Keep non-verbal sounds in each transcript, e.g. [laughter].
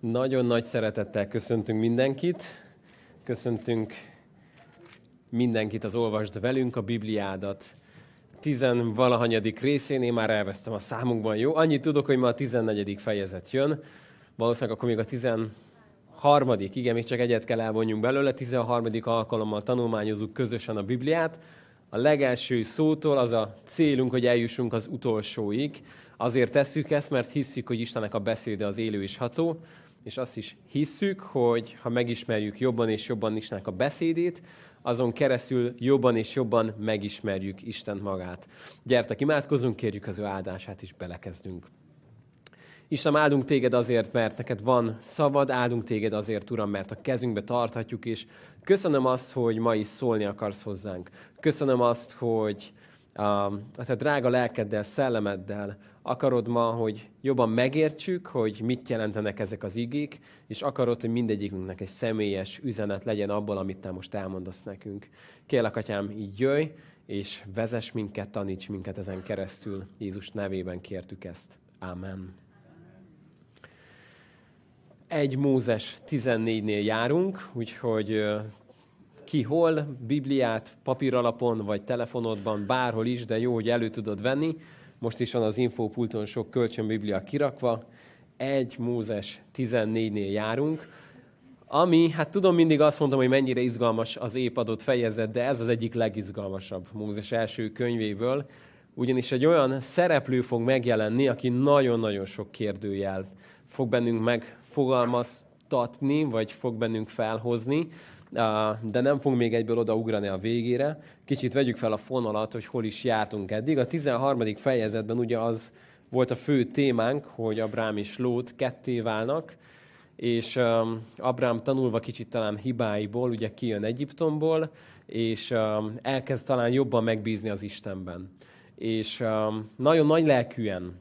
Nagyon nagy szeretettel köszöntünk mindenkit. Köszöntünk mindenkit az Olvasd velünk a Bibliádat. Tizenvalahanyadik részén én már elvesztem a számunkban, jó? Annyit tudok, hogy ma a tizennegyedik fejezet jön. Valószínűleg akkor még a tizenharmadik, igen, még csak egyet kell elvonjunk belőle. Tizenharmadik alkalommal tanulmányozunk közösen a Bibliát. A legelső szótól az a célunk, hogy eljussunk az utolsóig. Azért tesszük ezt, mert hisszük, hogy Istennek a beszéde az élő és ható, és azt is hisszük, hogy ha megismerjük jobban és jobban Istennek a beszédét, azon keresztül jobban és jobban megismerjük Isten magát. Gyertek, imádkozunk, kérjük az ő áldását is, belekezdünk. Istenem, áldunk téged azért, mert neked van szabad, áldunk téged azért, Uram, mert a kezünkbe tarthatjuk, és köszönöm azt, hogy ma is szólni akarsz hozzánk. Köszönöm azt, hogy a, a te drága lelkeddel, szellemeddel akarod ma, hogy jobban megértsük, hogy mit jelentenek ezek az igék, és akarod, hogy mindegyikünknek egy személyes üzenet legyen abból, amit te most elmondasz nekünk. Kérlek, Atyám, így jöjj, és vezess minket, taníts minket ezen keresztül. Jézus nevében kértük ezt. Amen. Egy Mózes 14-nél járunk, úgyhogy ki hol, Bibliát papíralapon vagy telefonodban, bárhol is, de jó, hogy elő tudod venni. Most is van az infópulton sok kölcsönbiblia kirakva. Egy Mózes 14-nél járunk, ami, hát tudom, mindig azt mondom, hogy mennyire izgalmas az épp adott fejezet, de ez az egyik legizgalmasabb Mózes első könyvéből, ugyanis egy olyan szereplő fog megjelenni, aki nagyon-nagyon sok kérdőjel fog bennünk megfogalmaztatni, vagy fog bennünk felhozni, de nem fogunk még egyből odaugrani a végére. Kicsit vegyük fel a fonalat, hogy hol is jártunk eddig. A 13. fejezetben ugye az volt a fő témánk, hogy Abrám és Lót ketté válnak, és um, Abrám tanulva kicsit talán hibáiból, ugye kijön Egyiptomból, és um, elkezd talán jobban megbízni az Istenben. És um, nagyon nagy lelkűen,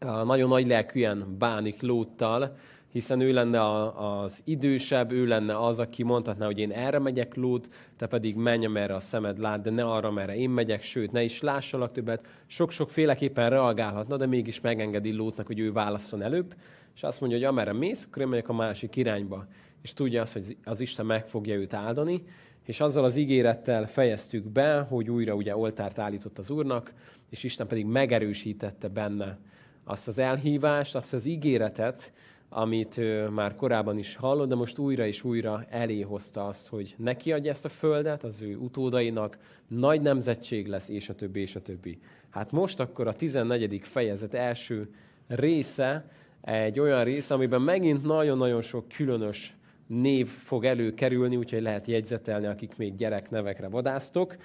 uh, nagyon nagy lelkűen bánik Lóttal, hiszen ő lenne a, az idősebb, ő lenne az, aki mondhatná, hogy én erre megyek, Lót, te pedig menj, amerre a szemed lát, de ne arra, merre én megyek, sőt, ne is lássalak többet. Sok-sok féleképpen reagálhatna, de mégis megengedi Lótnak, hogy ő válasszon előbb, és azt mondja, hogy amerre mész, akkor én megyek a másik irányba. És tudja azt, hogy az Isten meg fogja őt áldani, és azzal az ígérettel fejeztük be, hogy újra ugye oltárt állított az Úrnak, és Isten pedig megerősítette benne azt az elhívást, azt az ígéretet, amit már korábban is hallott, de most újra és újra elé hozta azt, hogy neki adja ezt a földet az ő utódainak, nagy nemzetség lesz, és a többi, és a többi. Hát most akkor a 14. fejezet első része egy olyan része, amiben megint nagyon-nagyon sok különös név fog előkerülni, úgyhogy lehet jegyzetelni, akik még gyereknevekre vadásztok.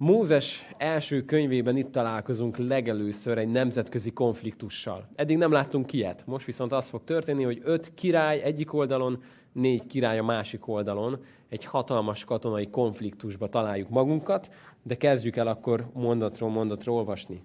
Mózes első könyvében itt találkozunk legelőször egy nemzetközi konfliktussal. Eddig nem láttunk ilyet. Most viszont az fog történni, hogy öt király egyik oldalon, négy király a másik oldalon egy hatalmas katonai konfliktusba találjuk magunkat, de kezdjük el akkor mondatról mondatra olvasni.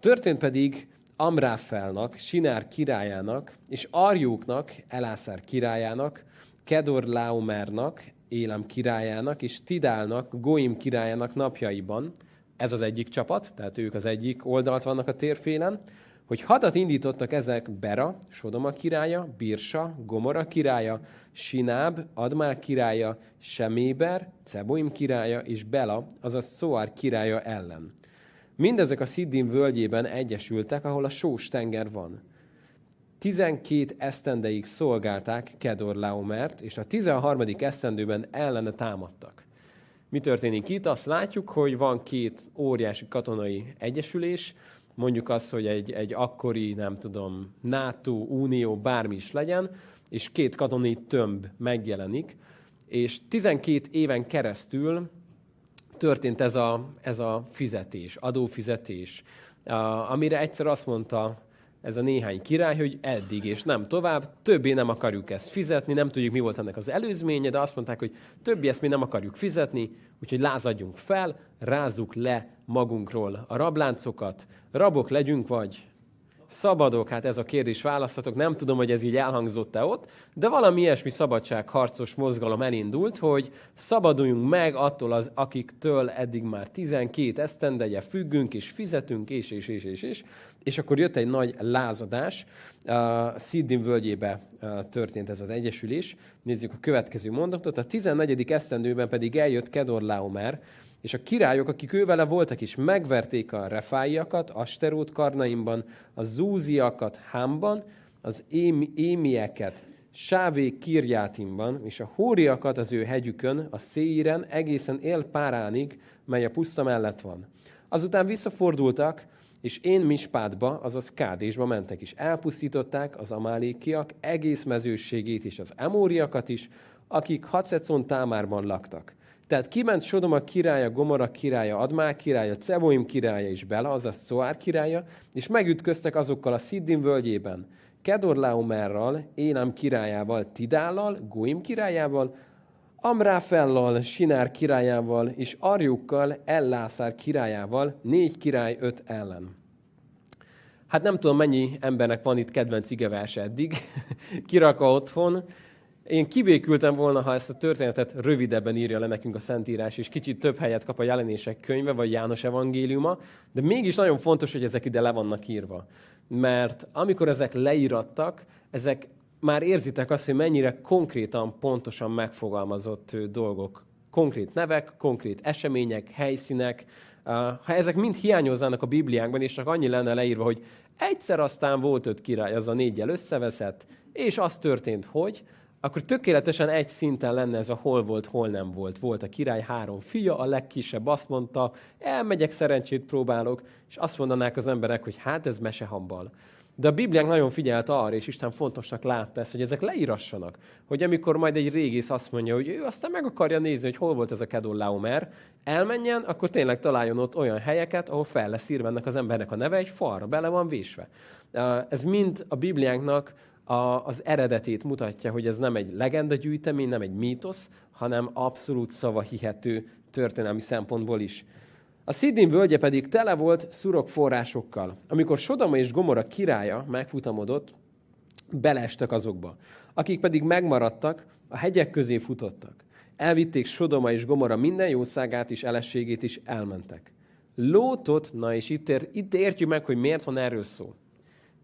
Történt pedig Amráfelnak, Sinár királyának és Arjóknak, Elászár királyának, Kedor Laumernak, Élem királyának és Tidálnak, Goim királyának napjaiban, ez az egyik csapat, tehát ők az egyik oldalt vannak a térfélen, hogy hatat indítottak ezek Bera, Sodoma királya, Birsa, Gomora királya, Sináb, Admár királya, Seméber, Ceboim királya és Bela, azaz Szóár királya ellen. Mindezek a Sziddim völgyében egyesültek, ahol a sós tenger van. 12 esztendeig szolgálták Kedor Laomert, és a 13. esztendőben ellene támadtak. Mi történik itt? Azt látjuk, hogy van két óriási katonai egyesülés, mondjuk azt, hogy egy, egy akkori, nem tudom, NATO, Unió, bármi is legyen, és két katonai tömb megjelenik, és 12 éven keresztül történt ez a, ez a fizetés, adófizetés, amire egyszer azt mondta ez a néhány király, hogy eddig és nem tovább, többé nem akarjuk ezt fizetni, nem tudjuk, mi volt ennek az előzménye, de azt mondták, hogy többi ezt mi nem akarjuk fizetni, úgyhogy lázadjunk fel, rázzuk le magunkról a rabláncokat, rabok legyünk, vagy szabadok? Hát ez a kérdés választhatok. Nem tudom, hogy ez így elhangzott-e ott, de valami ilyesmi szabadságharcos mozgalom elindult, hogy szabaduljunk meg attól, az, akiktől eddig már 12 esztendeje függünk, és fizetünk, és, és, és, és, és. És akkor jött egy nagy lázadás. A Sziddin völgyébe történt ez az egyesülés. Nézzük a következő mondatot. A 14. esztendőben pedig eljött Kedor Laomer, és a királyok, akik ővele voltak is, megverték a refáiakat, Asterót Karnaimban, a zúziakat Hámban, az émi, émieket Sávé Kirjátimban, és a hóriakat az ő hegyükön, a Széiren, egészen él Páránig, mely a puszta mellett van. Azután visszafordultak, és én Mispátba, azaz Kádésba mentek is. Elpusztították az amálékiak egész mezőségét és az emóriakat is, akik Hacecon támárban laktak. Tehát kiment Sodoma királya, Gomora királya, Admá királya, Ceboim királya és Bela, azaz Szoár királya, és megütköztek azokkal a Sziddin völgyében. Kedorlaomerral, Énám királyával, Tidállal, Goim királyával, Amráfellal, Sinár királyával és Arjukkal, Ellászár királyával, négy király öt ellen. Hát nem tudom, mennyi embernek van itt kedvenc igevers eddig, [laughs] kiraka otthon, én kibékültem volna, ha ezt a történetet rövidebben írja le nekünk a Szentírás, és kicsit több helyet kap a jelenések könyve, vagy János evangéliuma, de mégis nagyon fontos, hogy ezek ide le vannak írva. Mert amikor ezek leírattak, ezek már érzitek azt, hogy mennyire konkrétan, pontosan megfogalmazott dolgok. Konkrét nevek, konkrét események, helyszínek. Ha ezek mind hiányoznának a Bibliánkban, és csak annyi lenne leírva, hogy egyszer aztán volt öt király, az a négyel összeveszett, és az történt, hogy, akkor tökéletesen egy szinten lenne ez a hol volt, hol nem volt. Volt a király három fia, a legkisebb azt mondta, elmegyek, szerencsét próbálok, és azt mondanák az emberek, hogy hát ez mesehambal. De a Bibliánk nagyon figyelt arra, és Isten fontosnak látta ezt, hogy ezek leírassanak. Hogy amikor majd egy régész azt mondja, hogy ő aztán meg akarja nézni, hogy hol volt ez a Kedol Laumer, elmenjen, akkor tényleg találjon ott olyan helyeket, ahol fel lesz írva ennek az embernek a neve, egy falra bele van vésve. Ez mind a Bibliánknak a, az eredetét mutatja, hogy ez nem egy legenda gyűjtemény, nem egy mítosz, hanem abszolút szavahihető történelmi szempontból is. A Szidin völgye pedig tele volt szurok forrásokkal. Amikor Sodoma és Gomora királya megfutamodott, beleestek azokba. Akik pedig megmaradtak, a hegyek közé futottak. Elvitték Sodoma és Gomora minden jószágát és elességét is elmentek. Lótot, na és itt, ér, itt értjük meg, hogy miért van erről szó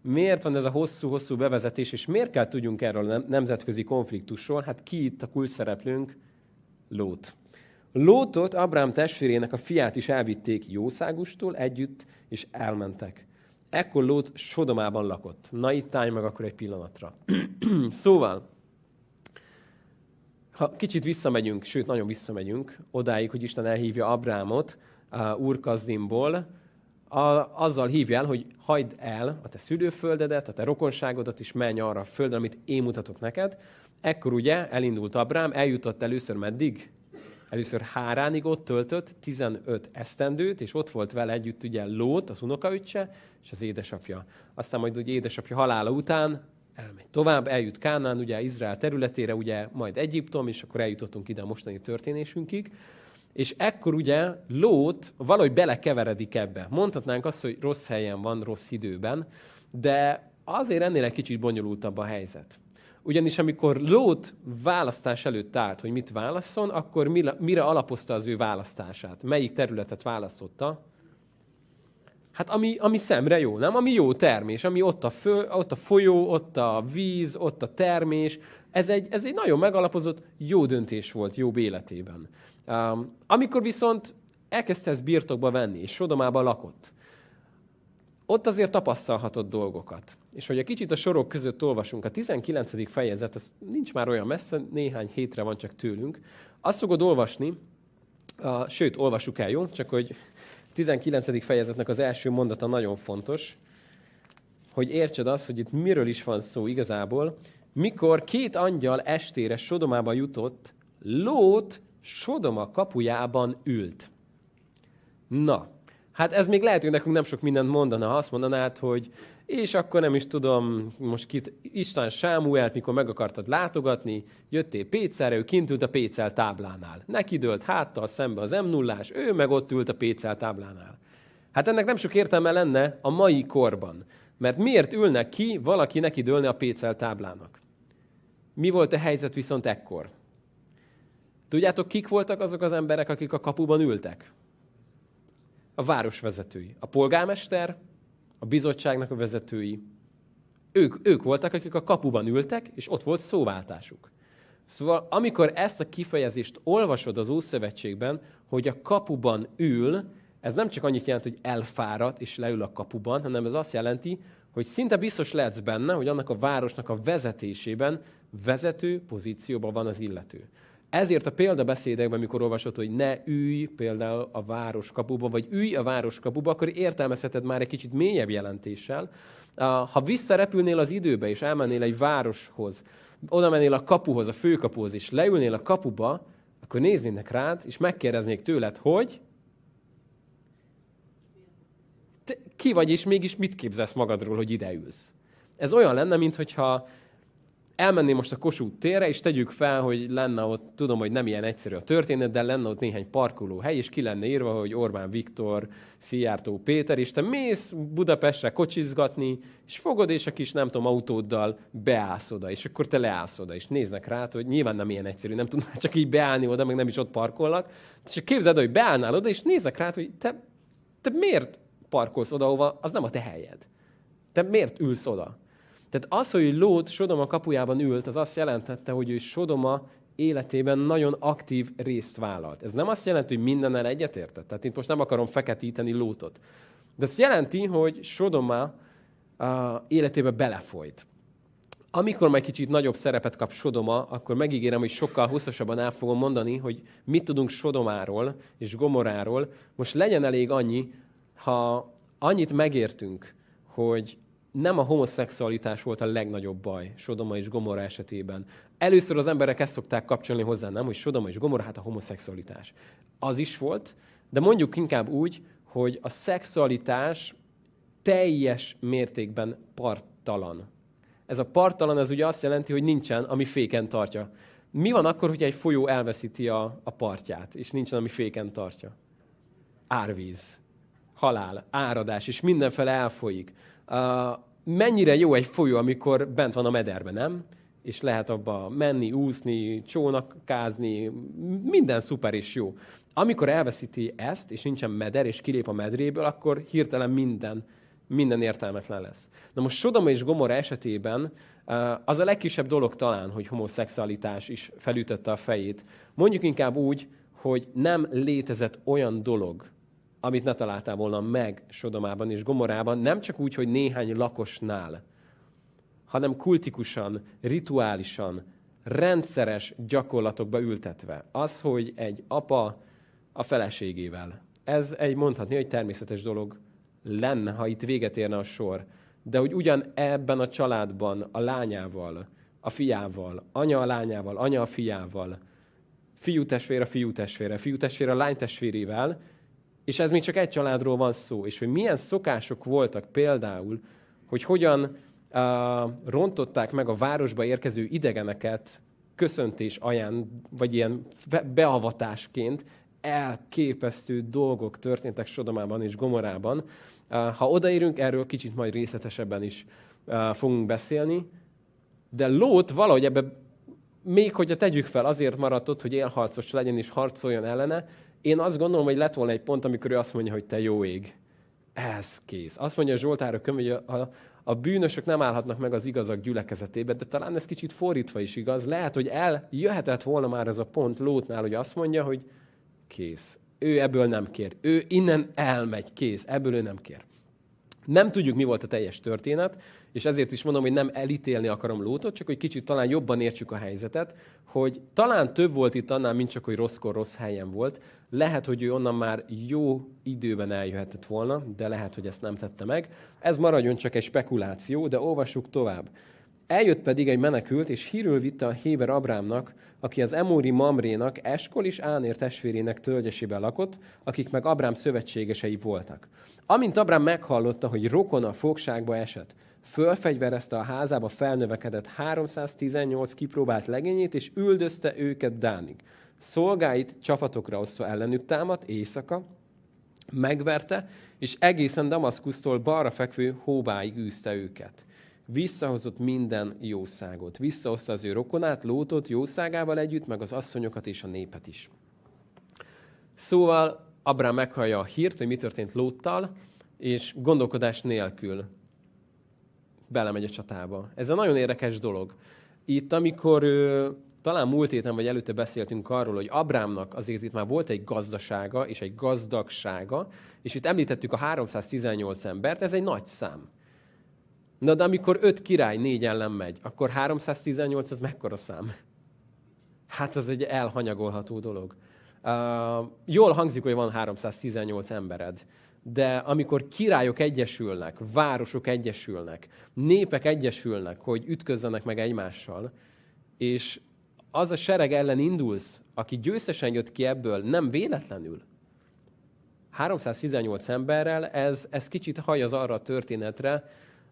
miért van ez a hosszú-hosszú bevezetés, és miért kell tudjunk erről a nemzetközi konfliktusról? Hát ki itt a kulcsszereplőnk? Lót. Lótot, Abrám testvérének a fiát is elvitték Jószágustól együtt, és elmentek. Ekkor Lót Sodomában lakott. Na itt állj meg akkor egy pillanatra. [clears throat] szóval, ha kicsit visszamegyünk, sőt, nagyon visszamegyünk, odáig, hogy Isten elhívja Abrámot uh, Úrkazdimból, a, azzal hívja el, hogy hagyd el a te szülőföldedet, a te rokonságodat, és menj arra a földre, amit én mutatok neked. Ekkor ugye elindult Abrám, eljutott először meddig? Először Háránig ott töltött 15 esztendőt, és ott volt vele együtt ugye Lót, az unokaöccse, és az édesapja. Aztán majd ugye édesapja halála után elmegy tovább, eljut Kánán, ugye Izrael területére, ugye majd Egyiptom, és akkor eljutottunk ide a mostani történésünkig. És ekkor ugye Lót valahogy belekeveredik ebbe. Mondhatnánk azt, hogy rossz helyen van, rossz időben, de azért ennél egy kicsit bonyolultabb a helyzet. Ugyanis amikor Lót választás előtt állt, hogy mit válasszon, akkor mire alapozta az ő választását? Melyik területet választotta? Hát ami, ami szemre jó, nem? Ami jó termés, ami ott a, fő, ott a folyó, ott a víz, ott a termés. Ez egy, ez egy nagyon megalapozott jó döntés volt jobb életében. Um, amikor viszont elkezdte ezt birtokba venni, és Sodomában lakott, ott azért tapasztalhatott dolgokat. És hogy egy kicsit a sorok között olvasunk, a 19. fejezet, ez nincs már olyan messze, néhány hétre van csak tőlünk, azt fogod olvasni, uh, sőt, olvassuk el, jó? Csak hogy 19. fejezetnek az első mondata nagyon fontos, hogy értsed azt, hogy itt miről is van szó igazából. Mikor két angyal estére Sodomába jutott, Lót Sodoma kapujában ült. Na, hát ez még lehet, hogy nekünk nem sok mindent mondana, ha azt mondanád, hogy és akkor nem is tudom, most kit, Isten Sámuelt, mikor meg akartad látogatni, jöttél Pécelre, ő kint ült a Pécel táblánál. Neki dőlt háttal szembe az m 0 ő meg ott ült a Pécel táblánál. Hát ennek nem sok értelme lenne a mai korban. Mert miért ülnek ki valaki neki dőlni a pécel táblának? Mi volt a helyzet viszont ekkor? Tudjátok, kik voltak azok az emberek, akik a kapuban ültek? A városvezetői. A polgármester, a bizottságnak a vezetői. Ők, ők voltak, akik a kapuban ültek, és ott volt szóváltásuk. Szóval amikor ezt a kifejezést olvasod az Ószövetségben, hogy a kapuban ül, ez nem csak annyit jelent, hogy elfáradt és leül a kapuban, hanem ez azt jelenti, hogy szinte biztos lehetsz benne, hogy annak a városnak a vezetésében vezető pozícióban van az illető. Ezért a példabeszédekben, mikor olvasod, hogy ne ülj például a város kapuba, vagy ülj a város kapuba, akkor értelmezheted már egy kicsit mélyebb jelentéssel. Ha visszarepülnél az időbe, és elmennél egy városhoz, oda mennél a kapuhoz, a főkapuhoz, és leülnél a kapuba, akkor néznének rád, és megkérdeznék tőled, hogy te ki vagy, és mégis mit képzelsz magadról, hogy ide ülsz. Ez olyan lenne, mintha elmenni most a Kossuth térre, és tegyük fel, hogy lenne ott, tudom, hogy nem ilyen egyszerű a történet, de lenne ott néhány parkoló hely, és ki lenne írva, hogy Orbán Viktor, Szijjártó Péter, és te mész Budapestre kocsizgatni, és fogod, és a kis, nem tudom, autóddal beállsz oda, és akkor te leállsz oda, és néznek rá, hogy nyilván nem ilyen egyszerű, nem tudnál csak így beállni oda, meg nem is ott parkolnak. És képzeld, hogy beállnál oda, és néznek rá, hogy te, te miért parkolsz oda, ahova az nem a te helyed. Te miért ülsz oda? Tehát az, hogy Lót Sodoma kapujában ült, az azt jelentette, hogy ő Sodoma életében nagyon aktív részt vállalt. Ez nem azt jelenti, hogy mindennel egyetértett. Tehát itt most nem akarom feketíteni Lótot. De ez jelenti, hogy Sodoma uh, életébe belefolyt. Amikor majd kicsit nagyobb szerepet kap Sodoma, akkor megígérem, hogy sokkal hosszasabban el fogom mondani, hogy mit tudunk Sodomáról és Gomoráról. Most legyen elég annyi, ha annyit megértünk, hogy nem a homoszexualitás volt a legnagyobb baj Sodoma és Gomorra esetében. Először az emberek ezt szokták kapcsolni hozzá, nem, hogy Sodoma és Gomorra, hát a homoszexualitás. Az is volt, de mondjuk inkább úgy, hogy a szexualitás teljes mértékben parttalan. Ez a parttalan, ez ugye azt jelenti, hogy nincsen, ami féken tartja. Mi van akkor, hogyha egy folyó elveszíti a, a partját, és nincsen, ami féken tartja? Árvíz, halál, áradás, és mindenfele elfolyik. Uh, mennyire jó egy folyó, amikor bent van a mederben, nem? És lehet abba menni, úszni, csónakázni, minden szuper és jó. Amikor elveszíti ezt, és nincsen meder, és kilép a medréből, akkor hirtelen minden, minden értelmetlen lesz. Na most Sodoma és Gomorra esetében az a legkisebb dolog talán, hogy homoszexualitás is felütötte a fejét. Mondjuk inkább úgy, hogy nem létezett olyan dolog, amit ne találtál volna meg Sodomában és Gomorában, nem csak úgy, hogy néhány lakosnál, hanem kultikusan, rituálisan, rendszeres gyakorlatokba ültetve. Az, hogy egy apa a feleségével. Ez egy mondhatni, hogy természetes dolog lenne, ha itt véget érne a sor. De hogy ugyan ebben a családban a lányával, a fiával, anya a lányával, anya a fiával, fiú testvér a fiú testvére, fiú testvér a lány testvérével, és ez még csak egy családról van szó. És hogy milyen szokások voltak például, hogy hogyan uh, rontották meg a városba érkező idegeneket köszöntés aján, vagy ilyen beavatásként, elképesztő dolgok történtek Sodomában és Gomorában. Uh, ha odaérünk, erről kicsit majd részletesebben is uh, fogunk beszélni. De Lót valahogy ebbe, még hogyha tegyük fel, azért maradt ott, hogy élharcos legyen és harcoljon ellene, én azt gondolom, hogy lett volna egy pont, amikor ő azt mondja, hogy te jó ég. Ez kész. Azt mondja a Zsoltára könyv, hogy a, a, a bűnösök nem állhatnak meg az igazak gyülekezetébe, de talán ez kicsit fordítva is igaz. Lehet, hogy eljöhetett volna már ez a pont Lótnál, hogy azt mondja, hogy kész. Ő ebből nem kér. Ő innen elmegy, kész. Ebből ő nem kér. Nem tudjuk, mi volt a teljes történet, és ezért is mondom, hogy nem elítélni akarom Lótot, csak hogy kicsit talán jobban értsük a helyzetet, hogy talán több volt itt annál, mint csak, hogy rosszkor rossz helyen volt. Lehet, hogy ő onnan már jó időben eljöhetett volna, de lehet, hogy ezt nem tette meg. Ez maradjon csak egy spekuláció, de olvassuk tovább. Eljött pedig egy menekült, és hírül vitte a Héber Abrámnak, aki az Emóri Mamrénak, Eskol és Ánér testvérének tölgyesében lakott, akik meg Abrám szövetségesei voltak. Amint Abrám meghallotta, hogy rokona fogságba esett, fölfegyverezte a házába felnövekedett 318 kipróbált legényét, és üldözte őket Dánig. Szolgáit csapatokra osztva ellenük támadt éjszaka, megverte, és egészen Damaszkusztól balra fekvő hóbáig űzte őket. Visszahozott minden jószágot. Visszahozta az ő rokonát, Lótot jószágával együtt, meg az asszonyokat és a népet is. Szóval Abrám meghallja a hírt, hogy mi történt Lóttal, és gondolkodás nélkül belemegy a csatába. Ez egy nagyon érdekes dolog. Itt, amikor talán múlt héten vagy előtte beszéltünk arról, hogy Abrámnak azért itt már volt egy gazdasága és egy gazdagsága, és itt említettük a 318 embert, ez egy nagy szám. Na de amikor öt király négy ellen megy, akkor 318 az mekkora szám? Hát az egy elhanyagolható dolog. Uh, jól hangzik, hogy van 318 embered, de amikor királyok egyesülnek, városok egyesülnek, népek egyesülnek, hogy ütközzenek meg egymással, és az a sereg ellen indulsz, aki győztesen jött ki ebből, nem véletlenül. 318 emberrel, ez, ez kicsit hajaz arra a történetre,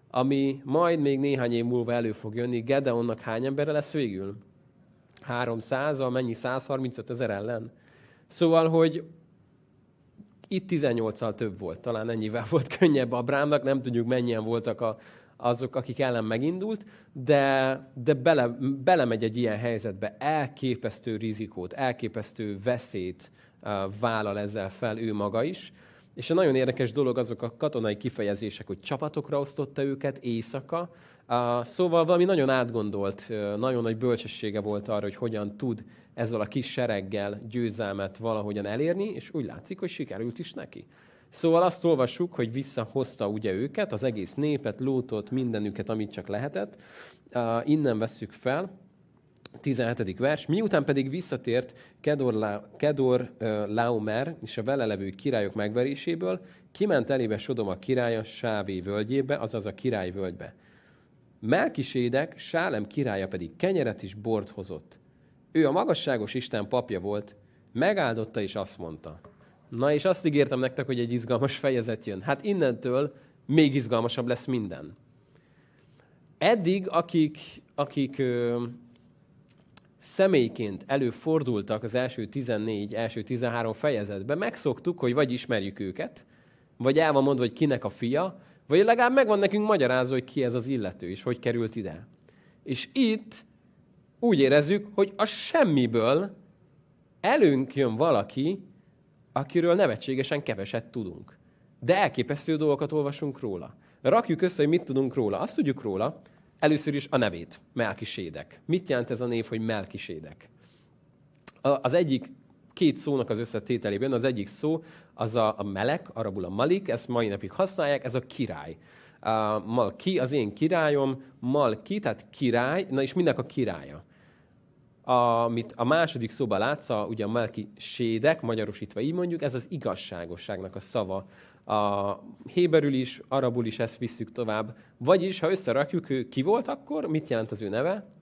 ami majd még néhány év múlva elő fog jönni. Gedeonnak hány emberre lesz végül? 300 a mennyi? 135 ezer ellen? Szóval, hogy itt 18-al több volt, talán ennyivel [laughs] volt könnyebb Abrámnak, nem tudjuk mennyien voltak a, azok, akik ellen megindult, de, de bele, belemegy egy ilyen helyzetbe, elképesztő rizikót, elképesztő veszélyt uh, vállal ezzel fel ő maga is. És a nagyon érdekes dolog azok a katonai kifejezések, hogy csapatokra osztotta őket éjszaka. Uh, szóval valami nagyon átgondolt, nagyon nagy bölcsessége volt arra, hogy hogyan tud ezzel a kis sereggel győzelmet valahogyan elérni, és úgy látszik, hogy sikerült is neki. Szóval azt olvassuk, hogy visszahozta ugye őket, az egész népet, lótot, mindenüket, amit csak lehetett. Innen vesszük fel, 17. vers. Miután pedig visszatért Kedor, La, Kedor uh, Laumer és a vele levő királyok megveréséből, kiment elébe Sodoma királya Sávé völgyébe, azaz a király völgybe. Melkisédek, Sálem királya pedig kenyeret és bort hozott. Ő a magasságos Isten papja volt, megáldotta és azt mondta, Na és azt ígértem nektek, hogy egy izgalmas fejezet jön. Hát innentől még izgalmasabb lesz minden. Eddig, akik, akik ö, személyként előfordultak az első 14, első 13 fejezetben, megszoktuk, hogy vagy ismerjük őket, vagy el van mondva, hogy kinek a fia, vagy legalább megvan nekünk magyarázó, hogy ki ez az illető, és hogy került ide. És itt úgy érezzük, hogy a semmiből előnk jön valaki, akiről nevetségesen keveset tudunk. De elképesztő dolgokat olvasunk róla. Rakjuk össze, hogy mit tudunk róla. Azt tudjuk róla, először is a nevét, Melkisédek. Mit jelent ez a név, hogy Melkisédek? Az egyik két szónak az összetételében, az egyik szó az a, a melek, arabul a malik, ezt mai napig használják, ez a király. Uh, Malki, az én királyom, Malki, tehát király, na és mindnek a királya amit a második szóban látsz, a, ugye a melki sédek, magyarosítva így mondjuk, ez az igazságosságnak a szava. A héberül is, arabul is ezt visszük tovább. Vagyis, ha összerakjuk, ő ki volt akkor, mit jelent az ő neve?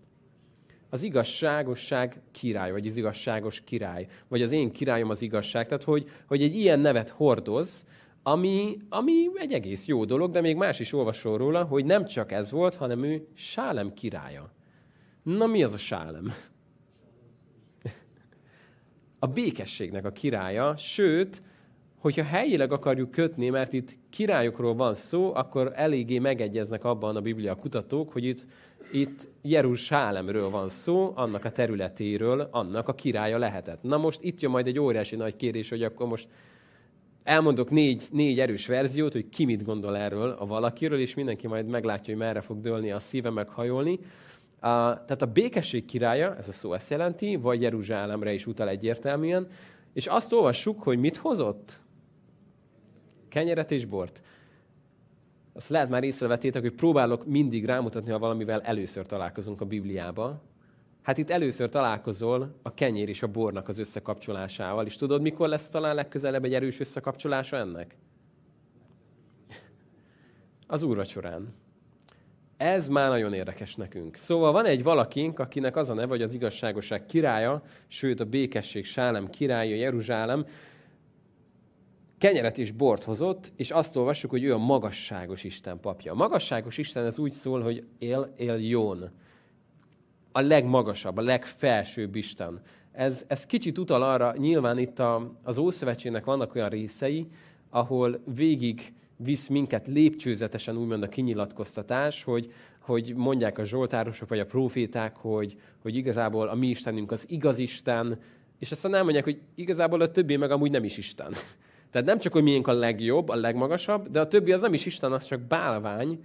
Az igazságosság király, vagy az igazságos király, vagy az én királyom az igazság. Tehát, hogy, hogy egy ilyen nevet hordoz, ami, ami egy egész jó dolog, de még más is olvasol róla, hogy nem csak ez volt, hanem ő Sálem királya. Na mi az a Sálem? [laughs] a békességnek a királya, sőt, hogyha helyileg akarjuk kötni, mert itt királyokról van szó, akkor eléggé megegyeznek abban a Biblia kutatók, hogy itt, itt Jeruzsálemről van szó, annak a területéről, annak a királya lehetett. Na most itt jön majd egy óriási nagy kérdés, hogy akkor most elmondok négy, négy erős verziót, hogy ki mit gondol erről a valakiről, és mindenki majd meglátja, hogy merre fog dőlni a szíve, meghajolni. A, tehát a békesség királya, ez a szó ezt jelenti, vagy Jeruzsálemre is utal egyértelműen, és azt olvassuk, hogy mit hozott? Kenyeret és bort. Azt lehet már észrevettétek, hogy próbálok mindig rámutatni, ha valamivel először találkozunk a Bibliába. Hát itt először találkozol a kenyér és a bornak az összekapcsolásával, és tudod, mikor lesz talán legközelebb egy erős összekapcsolása ennek? Az úrvacsorán. Ez már nagyon érdekes nekünk. Szóval van egy valakink, akinek az a neve, hogy az igazságosság királya, sőt a békesség Sálem királya, Jeruzsálem, kenyeret és bort hozott, és azt olvassuk, hogy ő a magasságos Isten papja. A magasságos Isten ez úgy szól, hogy él, él jón. A legmagasabb, a legfelsőbb Isten. Ez, ez kicsit utal arra, nyilván itt a, az Ószövetségnek vannak olyan részei, ahol végig visz minket lépcsőzetesen úgymond a kinyilatkoztatás, hogy, hogy mondják a zsoltárosok vagy a proféták, hogy, hogy igazából a mi Istenünk az igaz Isten, és aztán elmondják, hogy igazából a többi meg amúgy nem is Isten. Tehát nem csak, hogy miénk a legjobb, a legmagasabb, de a többi az nem is Isten, az csak bálvány,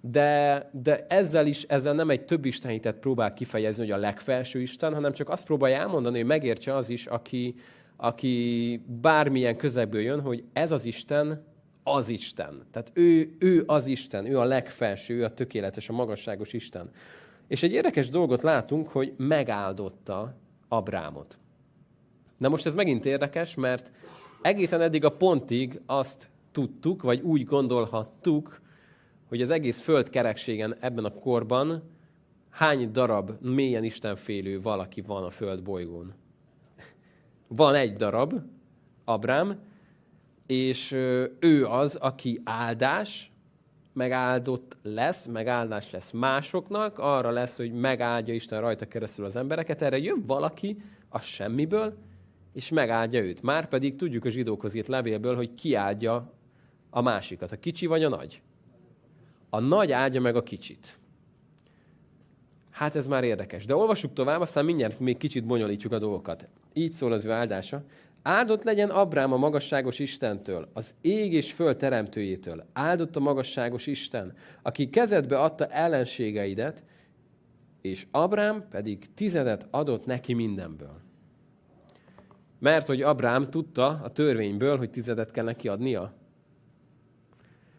de, de ezzel is, ezzel nem egy több istenitet próbál kifejezni, hogy a legfelső Isten, hanem csak azt próbálja elmondani, hogy megértse az is, aki, aki bármilyen közegből jön, hogy ez az Isten az Isten. Tehát ő, ő az Isten, ő a legfelső, ő a tökéletes, a magasságos Isten. És egy érdekes dolgot látunk, hogy megáldotta Abrámot. Na most ez megint érdekes, mert egészen eddig a pontig azt tudtuk, vagy úgy gondolhattuk, hogy az egész föld kerekségen ebben a korban hány darab mélyen istenfélő valaki van a föld bolygón. Van egy darab, Abrám, és ő az, aki áldás, megáldott lesz, megáldás lesz másoknak, arra lesz, hogy megáldja Isten rajta keresztül az embereket. Erre jön valaki a semmiből, és megáldja őt. Már pedig tudjuk a zsidókhoz írt levélből, hogy ki áldja a másikat, a kicsi vagy a nagy. A nagy áldja meg a kicsit. Hát ez már érdekes. De olvassuk tovább, aztán mindjárt még kicsit bonyolítsuk a dolgokat. Így szól az ő áldása. Áldott legyen Abrám a magasságos Istentől, az ég és föld teremtőjétől. Áldott a magasságos Isten, aki kezedbe adta ellenségeidet, és Abrám pedig tizedet adott neki mindenből. Mert hogy Abrám tudta a törvényből, hogy tizedet kell neki adnia.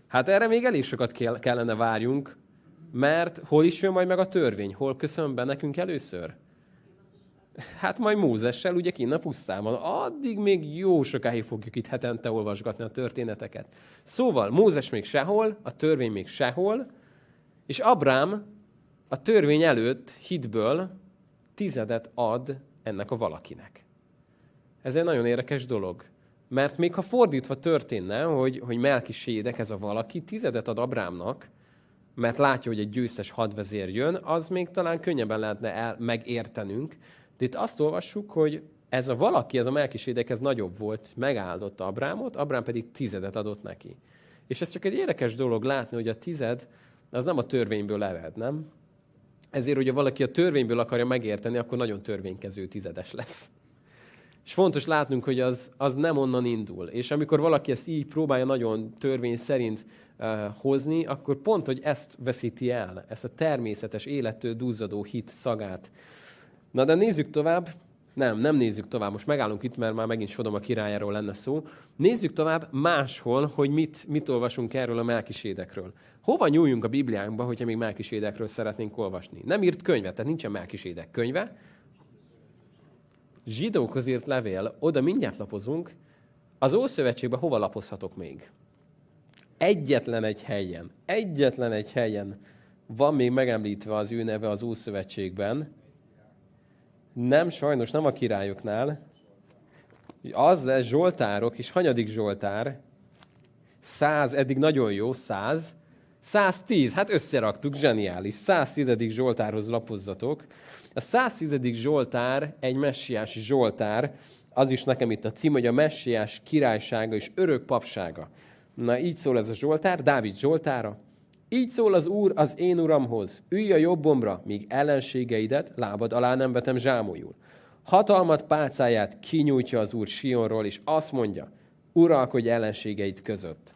Hát erre még elég sokat kellene várjunk, mert hol is jön majd meg a törvény? Hol köszön be nekünk először? Hát majd Mózessel, ugye kinn a pusztában. Addig még jó sokáig fogjuk itt hetente olvasgatni a történeteket. Szóval Mózes még sehol, a törvény még sehol, és Abrám a törvény előtt hitből tizedet ad ennek a valakinek. Ez egy nagyon érdekes dolog. Mert még ha fordítva történne, hogy, hogy Melkisédek, ez a valaki, tizedet ad Abrámnak, mert látja, hogy egy győztes hadvezér jön, az még talán könnyebben lehetne el, megértenünk. De itt azt olvassuk, hogy ez a valaki, ez a Melkisédek, ez nagyobb volt, megáldotta Abrámot, Abrám pedig tizedet adott neki. És ez csak egy érdekes dolog látni, hogy a tized az nem a törvényből ered, nem? Ezért, hogyha valaki a törvényből akarja megérteni, akkor nagyon törvénykező tizedes lesz. És fontos látnunk, hogy az, az nem onnan indul. És amikor valaki ezt így próbálja nagyon törvény szerint uh, hozni, akkor pont, hogy ezt veszíti el, ezt a természetes, élettől duzzadó hit szagát. Na de nézzük tovább. Nem, nem nézzük tovább. Most megállunk itt, mert már megint Sodom a királyáról lenne szó. Nézzük tovább máshol, hogy mit, mit olvasunk erről a Melkisédekről. Hova nyúljunk a Bibliánkba, hogyha még Melkisédekről szeretnénk olvasni? Nem írt könyvet, tehát nincsen Melkisédek könyve, zsidókhoz írt levél, oda mindjárt lapozunk, az Ószövetségben hova lapozhatok még? Egyetlen egy helyen, egyetlen egy helyen van még megemlítve az ő neve az Ószövetségben. Nem, sajnos nem a királyoknál. Az lesz Zsoltárok, és hanyadik Zsoltár? Száz, eddig nagyon jó, száz. 110, hát összeraktuk, zseniális. 110. Zsoltárhoz lapozzatok. A 110. Zsoltár egy messiási Zsoltár, az is nekem itt a cím, hogy a messiás királysága és örök papsága. Na, így szól ez a Zsoltár, Dávid Zsoltára. Így szól az Úr az én uramhoz, ülj a jobbomra, míg ellenségeidet lábad alá nem vetem zsámolyul. Hatalmat pálcáját kinyújtja az Úr Sionról, és azt mondja, uralkodj ellenségeid között.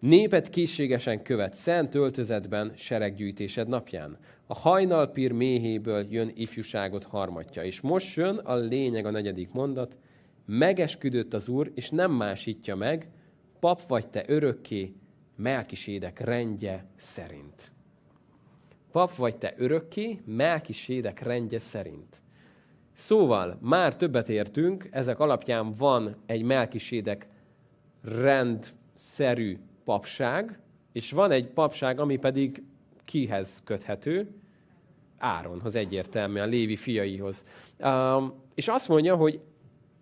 Népet készségesen követ szent öltözetben sereggyűjtésed napján. A hajnalpír méhéből jön ifjúságot harmatja. És most jön a lényeg, a negyedik mondat. Megesküdött az Úr, és nem másítja meg, pap vagy te örökké, Melkisédek rendje szerint. Pap vagy te örökké, Melkisédek rendje szerint. Szóval már többet értünk, ezek alapján van egy Melkisédek rendszerű papság, és van egy papság, ami pedig kihez köthető? Áronhoz egyértelműen, Lévi fiaihoz. Um, és azt mondja, hogy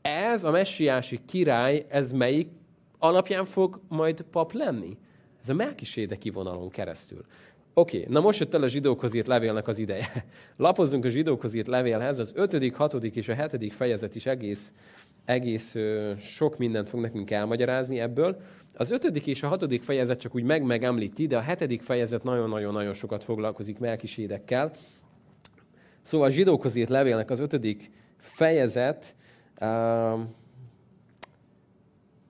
ez a messiási király, ez melyik alapján fog majd pap lenni? Ez a Melkiséde kivonalon keresztül. Oké, okay, na most jött el a zsidókhoz írt levélnek az ideje. [laughs] Lapozzunk a zsidókhoz írt levélhez, az ötödik, hatodik és a hetedik fejezet is egész egész sok mindent fog nekünk elmagyarázni ebből. Az ötödik és a hatodik fejezet csak úgy meg-megemlíti, de a hetedik fejezet nagyon-nagyon-nagyon sokat foglalkozik melkisédekkel. Szóval a zsidókhoz írt levélnek az ötödik fejezet uh,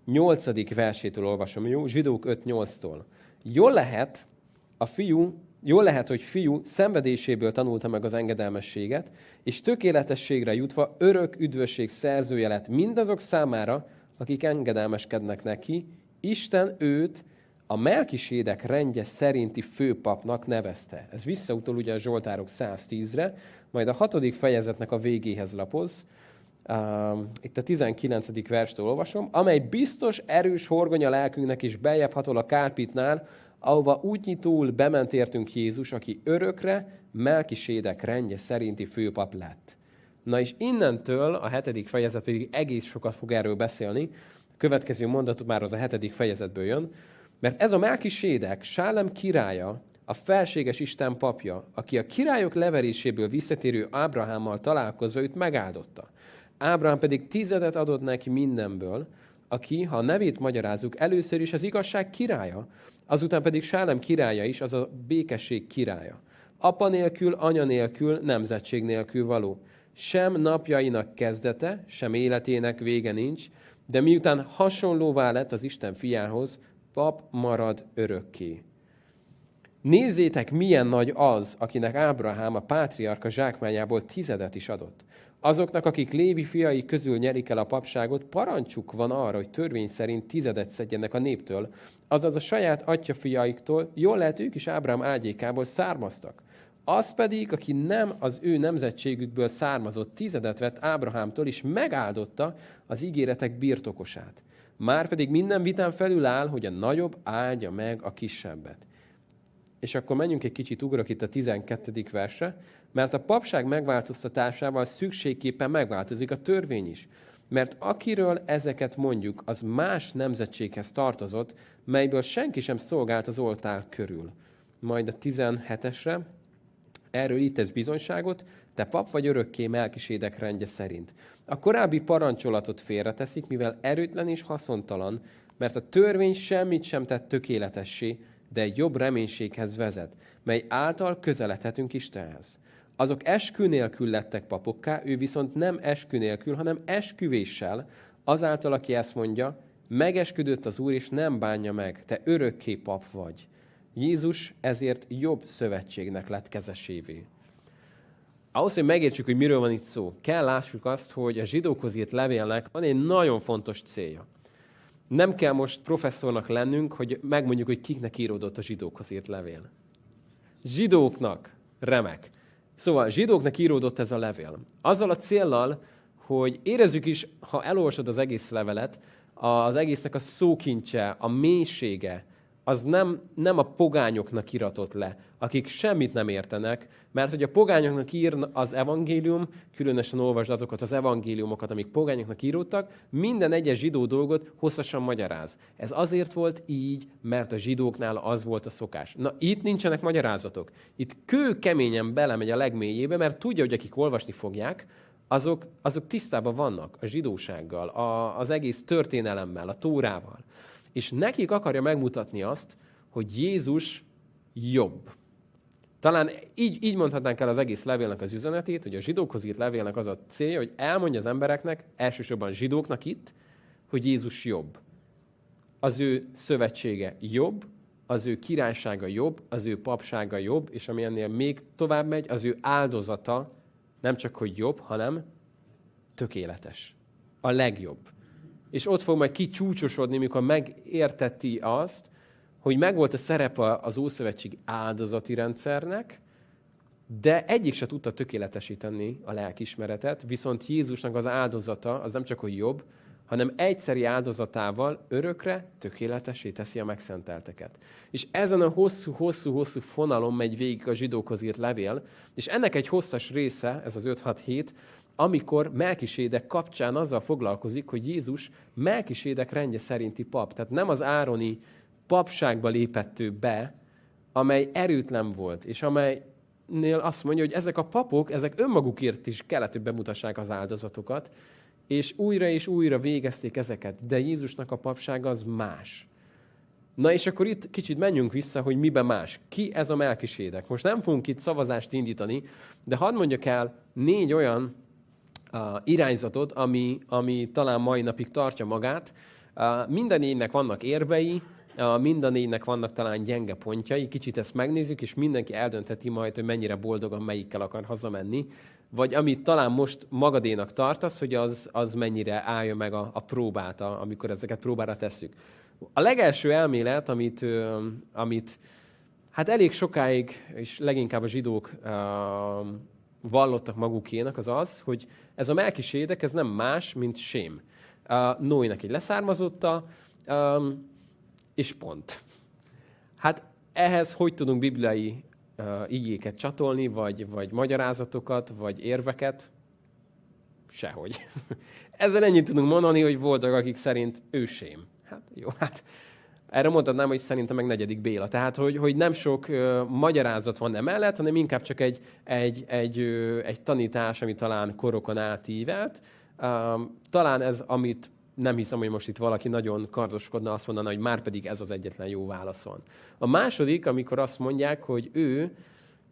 nyolcadik versétől olvasom, jó? Zsidók 5-8-tól. Jól lehet, a fiú, jól lehet, hogy fiú szenvedéséből tanulta meg az engedelmességet, és tökéletességre jutva örök üdvösség szerzője lett mindazok számára, akik engedelmeskednek neki, Isten őt a Melkisédek rendje szerinti főpapnak nevezte. Ez visszautol ugye a Zsoltárok 110-re, majd a hatodik fejezetnek a végéhez lapoz. Itt a 19. verstől olvasom, amely biztos, erős horgonya lelkünknek is beljebb hatol a kárpitnál, ahova útnyitól bement értünk Jézus, aki örökre Melkisédek rendje szerinti főpap lett. Na és innentől a hetedik fejezet pedig egész sokat fog erről beszélni. Következő mondat már az a hetedik fejezetből jön, mert ez a Melkisédek, Sálem királya, a felséges Isten papja, aki a királyok leveréséből visszatérő Ábrahámmal találkozva őt megáldotta. Ábrahám pedig tizedet adott neki mindenből, aki, ha a nevét magyarázzuk, először is az igazság királya, azután pedig Sálem királya is, az a békesség királya. Apa nélkül, anya nélkül, nemzetség nélkül való. Sem napjainak kezdete, sem életének vége nincs, de miután hasonlóvá lett az Isten fiához, pap marad örökké. Nézzétek, milyen nagy az, akinek Ábrahám a pátriarka zsákmányából tizedet is adott. Azoknak, akik Lévi fiai közül nyerik el a papságot, parancsuk van arra, hogy törvény szerint tizedet szedjenek a néptől, azaz a saját atyafiaiktól, jól lehet ők is Ábrám ágyékából származtak. Az pedig, aki nem az ő nemzetségükből származott, tizedet vett Ábrahámtól, és megáldotta az ígéretek birtokosát. Márpedig minden vitán felül áll, hogy a nagyobb áldja meg a kisebbet. És akkor menjünk egy kicsit, ugrok itt a 12. versre, mert a papság megváltoztatásával szükségképpen megváltozik a törvény is. Mert akiről ezeket mondjuk, az más nemzetséghez tartozott, melyből senki sem szolgált az oltár körül. Majd a 17-esre, erről itt ez bizonyságot, te pap vagy örökké melkisédek rendje szerint. A korábbi parancsolatot félreteszik, mivel erőtlen és haszontalan, mert a törvény semmit sem tett tökéletessé, de egy jobb reménységhez vezet, mely által közeledhetünk Istenhez. Azok eskü nélkül lettek papokká, ő viszont nem eskü nélkül, hanem esküvéssel, azáltal, aki ezt mondja, megesküdött az Úr, és nem bánja meg, te örökké pap vagy. Jézus ezért jobb szövetségnek lett kezesévé. Ahhoz, hogy megértsük, hogy miről van itt szó, kell lássuk azt, hogy a zsidókhoz írt levélnek van egy nagyon fontos célja. Nem kell most professzornak lennünk, hogy megmondjuk, hogy kiknek íródott a zsidókhoz írt levél. Zsidóknak. Remek. Szóval zsidóknak íródott ez a levél. Azzal a céllal, hogy érezzük is, ha elolvasod az egész levelet, az egésznek a szókincse, a mélysége, az nem, nem a pogányoknak iratott le, akik semmit nem értenek, mert hogy a pogányoknak ír az evangélium, különösen olvasd azokat az evangéliumokat, amik pogányoknak íródtak, minden egyes zsidó dolgot hosszasan magyaráz. Ez azért volt így, mert a zsidóknál az volt a szokás. Na, itt nincsenek magyarázatok. Itt kő keményen belemegy a legmélyébe, mert tudja, hogy akik olvasni fogják, azok, azok tisztában vannak a zsidósággal, a, az egész történelemmel, a tórával. És nekik akarja megmutatni azt, hogy Jézus jobb. Talán így, így mondhatnánk el az egész levélnek az üzenetét, hogy a zsidókhoz írt levélnek az a célja, hogy elmondja az embereknek, elsősorban zsidóknak itt, hogy Jézus jobb. Az ő szövetsége jobb, az ő királysága jobb, az ő papsága jobb, és ami ennél még tovább megy, az ő áldozata nem csak, hogy jobb, hanem tökéletes. A legjobb. És ott fog majd kicsúcsosodni, mikor megérteti azt, hogy megvolt a szerepe az Ószövetség áldozati rendszernek, de egyik se tudta tökéletesíteni a lelkismeretet, viszont Jézusnak az áldozata az nem csak, hogy jobb, hanem egyszeri áldozatával örökre tökéletesé teszi a megszentelteket. És ezen a hosszú-hosszú-hosszú fonalon megy végig a zsidókhoz írt levél, és ennek egy hosszas része, ez az 5-6-7, amikor Melkisédek kapcsán azzal foglalkozik, hogy Jézus Melkisédek rendje szerinti pap. Tehát nem az Ároni papságba lépett ő be, amely erőtlen volt, és amelynél azt mondja, hogy ezek a papok, ezek önmagukért is kellett, hogy bemutassák az áldozatokat, és újra és újra végezték ezeket, de Jézusnak a papsága az más. Na és akkor itt kicsit menjünk vissza, hogy miben más. Ki ez a melkisédek? Most nem fogunk itt szavazást indítani, de hadd mondjak el négy olyan irányzatot, ami, ami talán mai napig tartja magát. Minden négynek vannak érvei, minden négynek vannak talán gyenge pontjai. Kicsit ezt megnézzük, és mindenki eldöntheti majd, hogy mennyire boldogan melyikkel akar hazamenni. Vagy amit talán most magadénak tartasz, hogy az, az mennyire állja meg a, a próbát, a, amikor ezeket próbára tesszük. A legelső elmélet, amit, amit hát elég sokáig, és leginkább a zsidók vallottak magukének, az az, hogy ez a melkisédek, ez nem más, mint sém. Noénak egy leszármazotta, és pont. Hát ehhez hogy tudunk bibliai igéket csatolni, vagy, vagy magyarázatokat, vagy érveket? Sehogy. [laughs] Ezzel ennyit tudunk mondani, hogy voltak, akik szerint ő sém. Hát jó, hát erre mondhatnám, hogy szerintem meg negyedik Béla. Tehát, hogy, hogy nem sok uh, magyarázat van emellett, hanem inkább csak egy, egy, egy, uh, egy tanítás, ami talán korokon átívelt. Uh, talán ez, amit nem hiszem, hogy most itt valaki nagyon kardoskodna, azt mondaná, hogy már pedig ez az egyetlen jó válaszon. A második, amikor azt mondják, hogy ő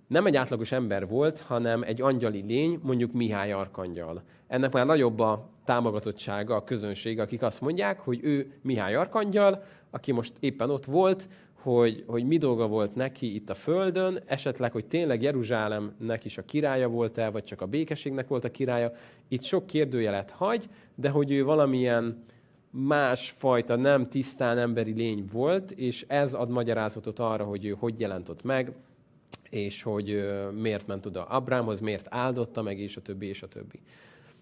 nem egy átlagos ember volt, hanem egy angyali lény, mondjuk Mihály Arkangyal. Ennek már nagyobb a támogatottsága, a közönség, akik azt mondják, hogy ő Mihály Arkangyal, aki most éppen ott volt, hogy, hogy mi dolga volt neki itt a Földön, esetleg, hogy tényleg Jeruzsálemnek is a királya volt-e, vagy csak a békességnek volt a királya. Itt sok kérdőjelet hagy, de hogy ő valamilyen másfajta, nem tisztán emberi lény volt, és ez ad magyarázatot arra, hogy ő hogy jelentott meg, és hogy miért ment oda Abrámhoz, miért áldotta meg, és a többi, és a többi.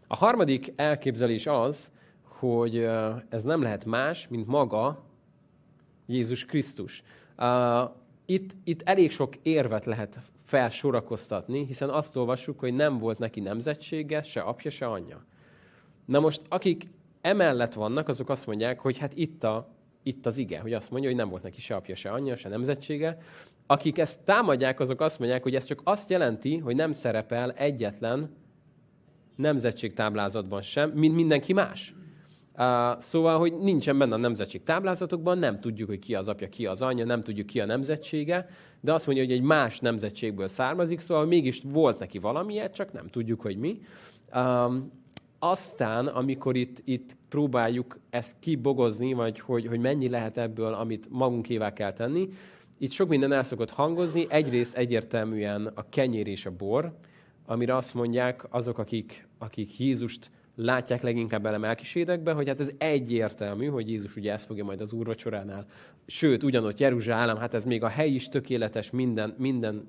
A harmadik elképzelés az, hogy ez nem lehet más, mint maga Jézus Krisztus. Itt, itt elég sok érvet lehet felsorakoztatni, hiszen azt olvassuk, hogy nem volt neki nemzetsége, se apja, se anyja. Na most, akik emellett vannak, azok azt mondják, hogy hát itt, a, itt az ige, hogy azt mondja, hogy nem volt neki se apja, se anyja, se nemzetsége. Akik ezt támadják, azok azt mondják, hogy ez csak azt jelenti, hogy nem szerepel egyetlen nemzetségtáblázatban sem, mint mindenki más. Uh, szóval, hogy nincsen benne a nemzetség táblázatokban, nem tudjuk, hogy ki az apja, ki az anyja, nem tudjuk, ki a nemzetsége, de azt mondja, hogy egy más nemzetségből származik, szóval mégis volt neki valamiért, csak nem tudjuk, hogy mi. Um, aztán, amikor itt, itt próbáljuk ezt kibogozni, vagy hogy, hogy mennyi lehet ebből, amit magunkévá kell tenni, itt sok minden el szokott hangozni. Egyrészt egyértelműen a kenyér és a bor, amire azt mondják azok, akik, akik Jézust látják leginkább bele melkisédekbe, hogy hát ez egyértelmű, hogy Jézus ugye ezt fogja majd az úrvacsoránál. Sőt, ugyanott Jeruzsálem, hát ez még a hely is tökéletes, minden, minden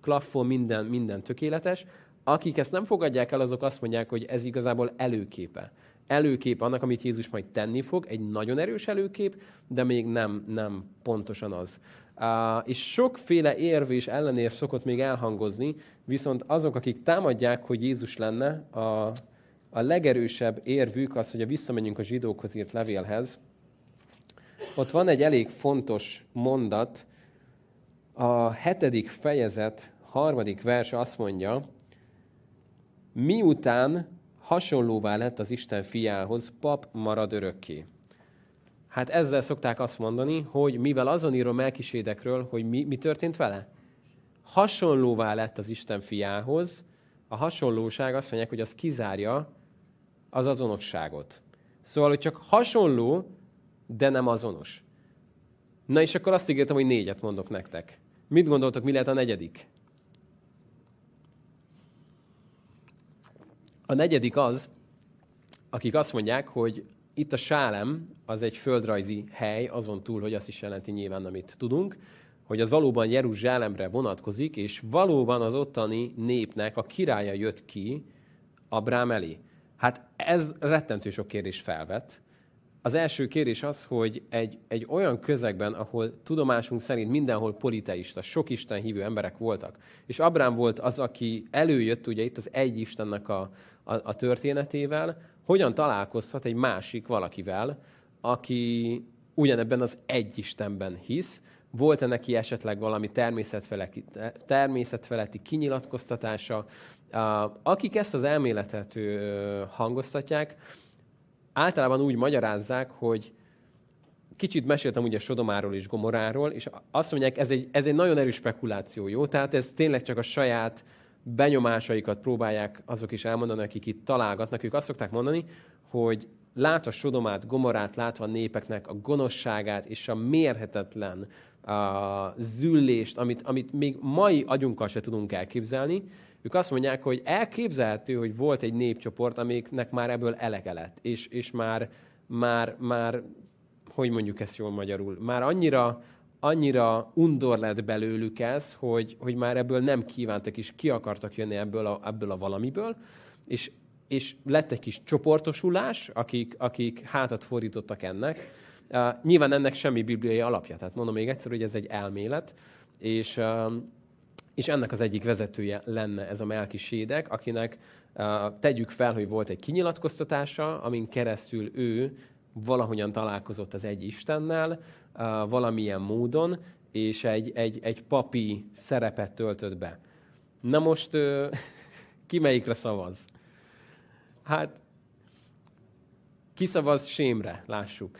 klaffol, minden, minden tökéletes. Akik ezt nem fogadják el, azok azt mondják, hogy ez igazából előképe. Előkép annak, amit Jézus majd tenni fog, egy nagyon erős előkép, de még nem, nem pontosan az. Uh, és sokféle érv és ellenér szokott még elhangozni, viszont azok, akik támadják, hogy Jézus lenne, a, a legerősebb érvük az, hogy a visszamegyünk a zsidókhoz írt levélhez. Ott van egy elég fontos mondat, a hetedik fejezet harmadik vers azt mondja, miután hasonlóvá lett az Isten fiához, pap marad örökké. Hát ezzel szokták azt mondani, hogy mivel azon írom Melkisédekről, hogy mi, mi történt vele? Hasonlóvá lett az Isten fiához. A hasonlóság azt mondják, hogy az kizárja az azonosságot. Szóval, hogy csak hasonló, de nem azonos. Na és akkor azt ígértem, hogy négyet mondok nektek. Mit gondoltok, mi lehet a negyedik? A negyedik az, akik azt mondják, hogy itt a Sálem az egy földrajzi hely, azon túl, hogy azt is jelenti nyilván, amit tudunk, hogy az valóban Jeruzsálemre vonatkozik, és valóban az ottani népnek a királya jött ki Abrám elé. Hát ez rettentő sok kérdés felvet. Az első kérdés az, hogy egy, egy olyan közegben, ahol tudomásunk szerint mindenhol politeista, sok Isten hívő emberek voltak, és Abrám volt az, aki előjött ugye itt az egy Istennek a, a, a történetével, hogyan találkozhat egy másik valakivel, aki ugyanebben az egy Istenben hisz, volt-e neki esetleg valami természetfeletti, kinyilatkoztatása. Akik ezt az elméletet hangoztatják, általában úgy magyarázzák, hogy kicsit meséltem ugye Sodomáról és Gomoráról, és azt mondják, ez egy, ez egy nagyon erős spekuláció, jó? Tehát ez tényleg csak a saját benyomásaikat próbálják azok is elmondani, akik itt találgatnak. Ők azt szokták mondani, hogy látva Sodomát, Gomorát, látva népeknek a gonoszságát és a mérhetetlen a züllést, amit, amit még mai agyunkkal se tudunk elképzelni, ők azt mondják, hogy elképzelhető, hogy volt egy népcsoport, amiknek már ebből elege lett, és, és már, már, már, hogy mondjuk ezt jól magyarul, már annyira, annyira undor lett belőlük ez, hogy, hogy már ebből nem kívántak, és ki akartak jönni ebből a, ebből a valamiből, és, és lett egy kis csoportosulás, akik, akik hátat fordítottak ennek. Nyilván ennek semmi bibliai alapja, tehát mondom még egyszer, hogy ez egy elmélet, és, és ennek az egyik vezetője lenne ez a Melkisédek, akinek uh, tegyük fel, hogy volt egy kinyilatkoztatása, amin keresztül ő valahogyan találkozott az egy Istennel, valamilyen módon, és egy, egy, egy papi szerepet töltött be. Na most [laughs] ki melyikre szavaz? Hát, kiszavaz sémre, lássuk.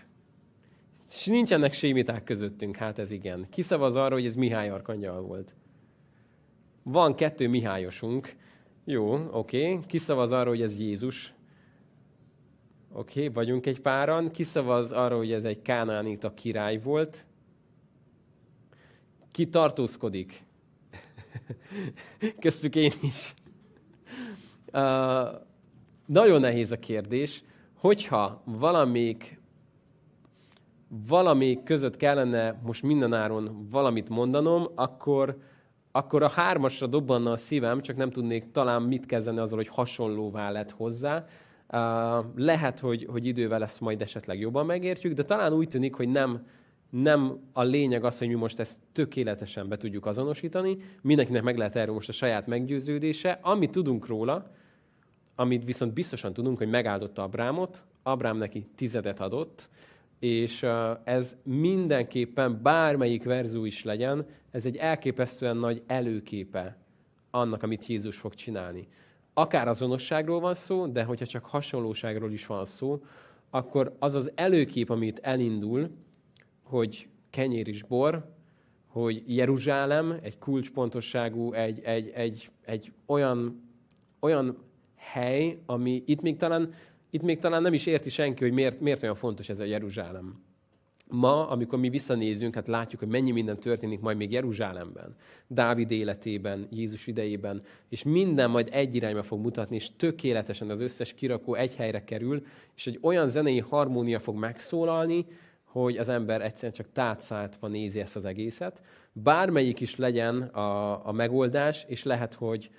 És nincsenek sémiták közöttünk, hát ez igen. Kiszavaz arra, hogy ez Mihály Arkangyal volt. Van kettő Mihályosunk. Jó, oké. Okay. Kiszavaz arra, hogy ez Jézus. Oké, okay, vagyunk egy páran. Kiszavaz arra, hogy ez egy kánánita király volt. Ki tartózkodik? [laughs] Köztük én is. Uh, nagyon nehéz a kérdés, hogyha valamik, valamik között kellene most mindenáron valamit mondanom, akkor, akkor a hármasra dobbanna a szívem, csak nem tudnék talán mit kezdeni azzal, hogy hasonlóvá lett hozzá. Uh, lehet, hogy, hogy idővel ezt majd esetleg jobban megértjük, de talán úgy tűnik, hogy nem, nem a lényeg az, hogy mi most ezt tökéletesen be tudjuk azonosítani. Mindenkinek meg lehet erről most a saját meggyőződése. Amit tudunk róla, amit viszont biztosan tudunk, hogy megáldotta Abrámot, Abrám neki tizedet adott, és ez mindenképpen bármelyik verzió is legyen, ez egy elképesztően nagy előképe annak, amit Jézus fog csinálni. Akár azonosságról van szó, de hogyha csak hasonlóságról is van szó, akkor az az előkép, amit elindul, hogy kenyér is bor, hogy Jeruzsálem egy kulcspontosságú, egy, egy, egy, egy olyan, olyan hely, ami itt még talán, itt még talán nem is érti senki, hogy miért, miért olyan fontos ez a Jeruzsálem. Ma, amikor mi visszanézünk, hát látjuk, hogy mennyi minden történik majd még Jeruzsálemben, Dávid életében, Jézus idejében, és minden majd egy irányba fog mutatni, és tökéletesen az összes kirakó egy helyre kerül, és egy olyan zenei harmónia fog megszólalni, hogy az ember egyszerűen csak tátszáltva nézi ezt az egészet. Bármelyik is legyen a, a megoldás, és lehet, hogy,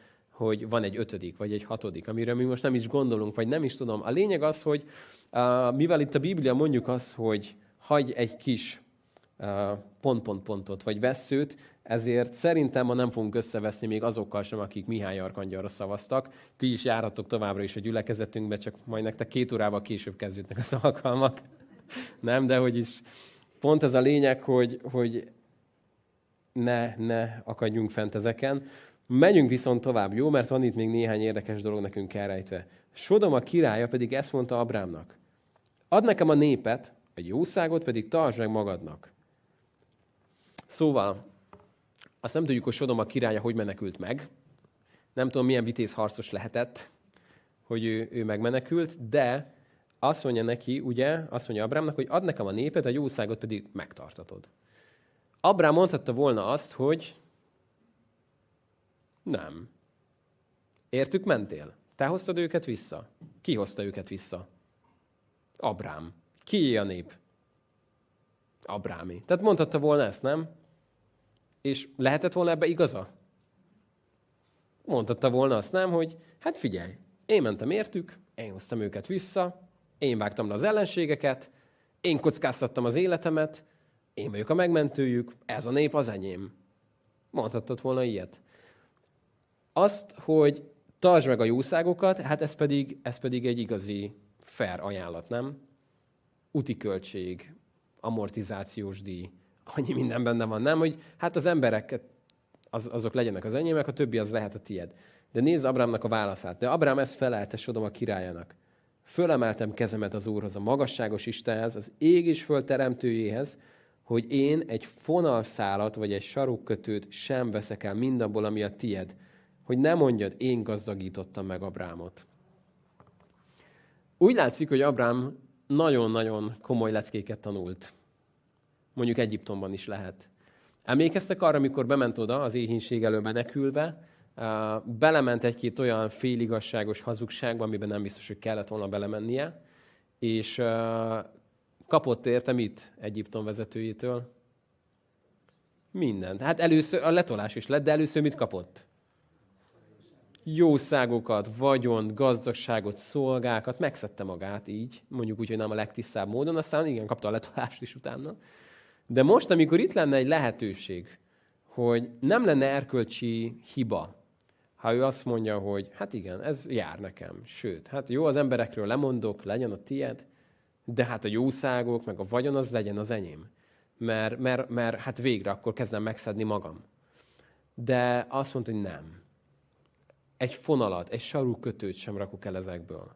hogy van egy ötödik, vagy egy hatodik, amire mi most nem is gondolunk, vagy nem is tudom. A lényeg az, hogy mivel itt a Biblia mondjuk az, hogy hagy egy kis pont-pont-pontot, vagy veszőt, ezért szerintem ma nem fogunk összeveszni még azokkal sem, akik Mihály Arkangyalra szavaztak. Ti is járhatok továbbra is a gyülekezetünkbe, csak majd nektek két órával később kezdődnek az alkalmak. [laughs] nem, de hogy is pont ez a lényeg, hogy, hogy ne, ne akadjunk fent ezeken. Menjünk viszont tovább, jó? Mert van itt még néhány érdekes dolog nekünk elrejtve. Sodom a királya pedig ezt mondta Abrámnak. Ad nekem a népet, a jószágot pedig tartsd meg magadnak. Szóval, azt nem tudjuk, hogy Sodom a királya hogy menekült meg. Nem tudom, milyen vitéz harcos lehetett, hogy ő, ő megmenekült, de azt mondja neki, ugye, azt mondja Abrámnak, hogy ad nekem a népet, a jószágot pedig megtartatod. Abrám mondhatta volna azt, hogy nem. Értük mentél? Te hoztad őket vissza? Ki hozta őket vissza? Abrám. Ki a nép? Abrámi. Tehát mondhatta volna ezt, nem? És lehetett volna ebbe igaza? Mondhatta volna azt, nem, hogy hát figyelj, én mentem értük, én hoztam őket vissza, én vágtam le az ellenségeket, én kockáztattam az életemet, én vagyok a megmentőjük, ez a nép az enyém. Mondhatott volna ilyet. Azt, hogy tartsd meg a jószágokat, hát ez pedig, ez pedig egy igazi fair ajánlat, nem? Úti költség, amortizációs díj. annyi minden benne van, nem? Hogy hát az embereket, az, azok legyenek az enyémek, a többi az lehet a tied. De nézd Abrámnak a válaszát. De Abrám ezt felelte Sodom a királyának. Fölemeltem kezemet az Úrhoz, a magasságos Istenhez, az ég és föld teremtőjéhez, hogy én egy fonalszálat vagy egy sarukkötőt sem veszek el mindabból, ami a tied, hogy ne mondjad, én gazdagítottam meg Abrámot. Úgy látszik, hogy Abrám nagyon-nagyon komoly leckéket tanult. Mondjuk Egyiptomban is lehet. Emlékeztek arra, amikor bement oda az éhínség elől menekülve, belement egy-két olyan féligasságos hazugságba, amiben nem biztos, hogy kellett volna belemennie, és kapott érte mit Egyiptom vezetőjétől? Mindent. Hát először, a letolás is lett, de először mit kapott? Jószágokat, vagyon, gazdagságot, szolgákat, megszedte magát így, mondjuk úgy, hogy nem a legtisztább módon, aztán igen, kapta a letolást is utána. De most, amikor itt lenne egy lehetőség, hogy nem lenne erkölcsi hiba, ha ő azt mondja, hogy hát igen, ez jár nekem, sőt, hát jó, az emberekről lemondok, legyen a tied, de hát a jószágok, meg a vagyon az legyen az enyém. Mert, mert, mert hát végre akkor kezdem megszedni magam. De azt mondta, hogy nem egy fonalat, egy sarúkötőt sem rakok el ezekből.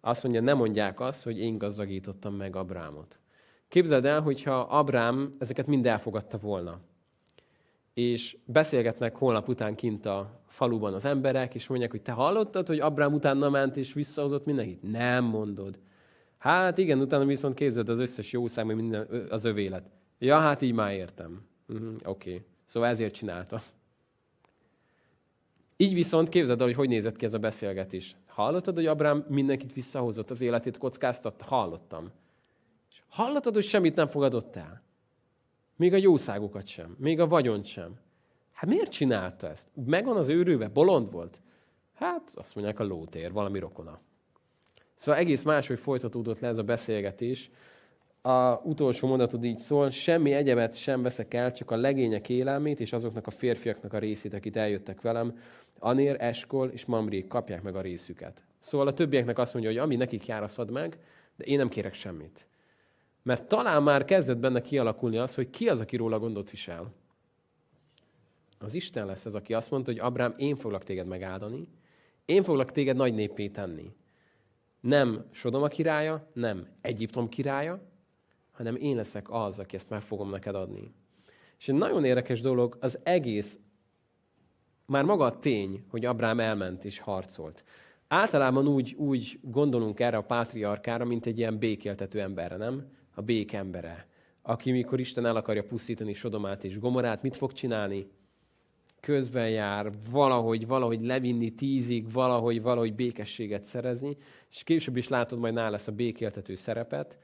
Azt mondja, nem mondják azt, hogy én gazdagítottam meg Abrámot. Képzeld el, hogyha Abrám ezeket mind elfogadta volna, és beszélgetnek holnap után kint a faluban az emberek, és mondják, hogy te hallottad, hogy Abrám utána ment és visszahozott mindenkit? Nem mondod. Hát igen, utána viszont képzeld az összes jószág, minden az övélet. Ja, hát így már értem. Uh-huh, Oké. Okay. Szóval ezért csinálta. Így viszont képzeld el, hogy hogy nézett ki ez a beszélgetés. Hallottad, hogy Abrám mindenkit visszahozott, az életét kockáztatta? Hallottam. És hallottad, hogy semmit nem fogadott el? Még a jószágokat sem, még a vagyont sem. Hát miért csinálta ezt? Megvan az őrőve? Bolond volt? Hát azt mondják a lótér, valami rokona. Szóval egész máshogy folytatódott le ez a beszélgetés. A utolsó mondatod így szól, semmi egyebet sem veszek el, csak a legények élelmét és azoknak a férfiaknak a részét, akit eljöttek velem, Anér, Eskol és Mamri kapják meg a részüket. Szóval a többieknek azt mondja, hogy ami nekik jár, azt add meg, de én nem kérek semmit. Mert talán már kezdett benne kialakulni az, hogy ki az, aki róla gondot visel. Az Isten lesz az, aki azt mondta, hogy Abrám, én foglak téged megáldani, én foglak téged nagy népé tenni. Nem Sodoma királya, nem Egyiptom királya, hanem én leszek az, aki ezt meg fogom neked adni. És egy nagyon érdekes dolog, az egész már maga a tény, hogy Abrám elment és harcolt. Általában úgy, úgy gondolunk erre a pátriarkára, mint egy ilyen békéltető emberre, nem? A békembere. Aki mikor Isten el akarja pusztítani Sodomát és Gomorát, mit fog csinálni? Közben jár, valahogy, valahogy levinni tízig, valahogy, valahogy békességet szerezni, és később is látod majd nála ezt a békéltető szerepet.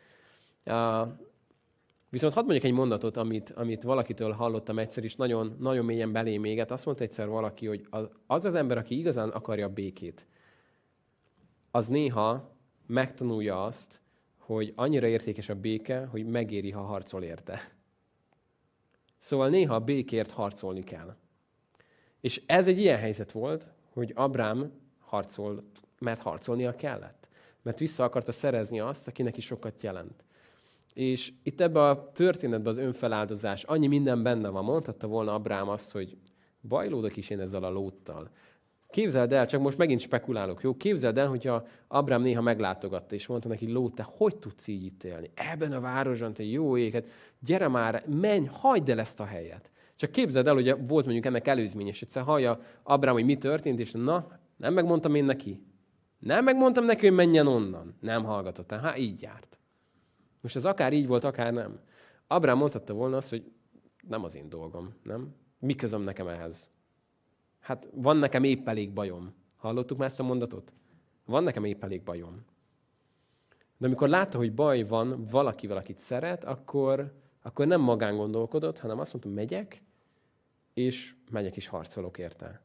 Viszont hadd mondjak egy mondatot, amit, amit valakitől hallottam egyszer, és nagyon, nagyon mélyen belé méget. Azt mondta egyszer valaki, hogy az az ember, aki igazán akarja békét, az néha megtanulja azt, hogy annyira értékes a béke, hogy megéri, ha harcol érte. Szóval néha a békért harcolni kell. És ez egy ilyen helyzet volt, hogy Abrám harcol, mert harcolnia kellett. Mert vissza akarta szerezni azt, aki neki sokat jelent. És itt ebben a történetben az önfeláldozás, annyi minden benne van, mondhatta volna Abrám azt, hogy bajlódok is én ezzel a lóttal. Képzeld el, csak most megint spekulálok, jó? Képzeld el, hogyha Abrám néha meglátogatta, és mondta neki, Lót, te hogy tudsz így itt élni? Ebben a városban, te jó éget, gyere már, menj, hagyd el ezt a helyet. Csak képzeld el, hogy volt mondjuk ennek előzmény, és egyszer hallja Abrám, hogy mi történt, és na, nem megmondtam én neki. Nem megmondtam neki, hogy menjen onnan. Nem hallgatott. Hát így járt. Most ez akár így volt, akár nem. Abrám mondhatta volna azt, hogy nem az én dolgom, nem? Mi közöm nekem ehhez? Hát van nekem épp elég bajom. Hallottuk már ezt a mondatot? Van nekem épp elég bajom. De amikor látta, hogy baj van valakivel, akit szeret, akkor, akkor nem magán gondolkodott, hanem azt mondta, megyek, és megyek is harcolok érte.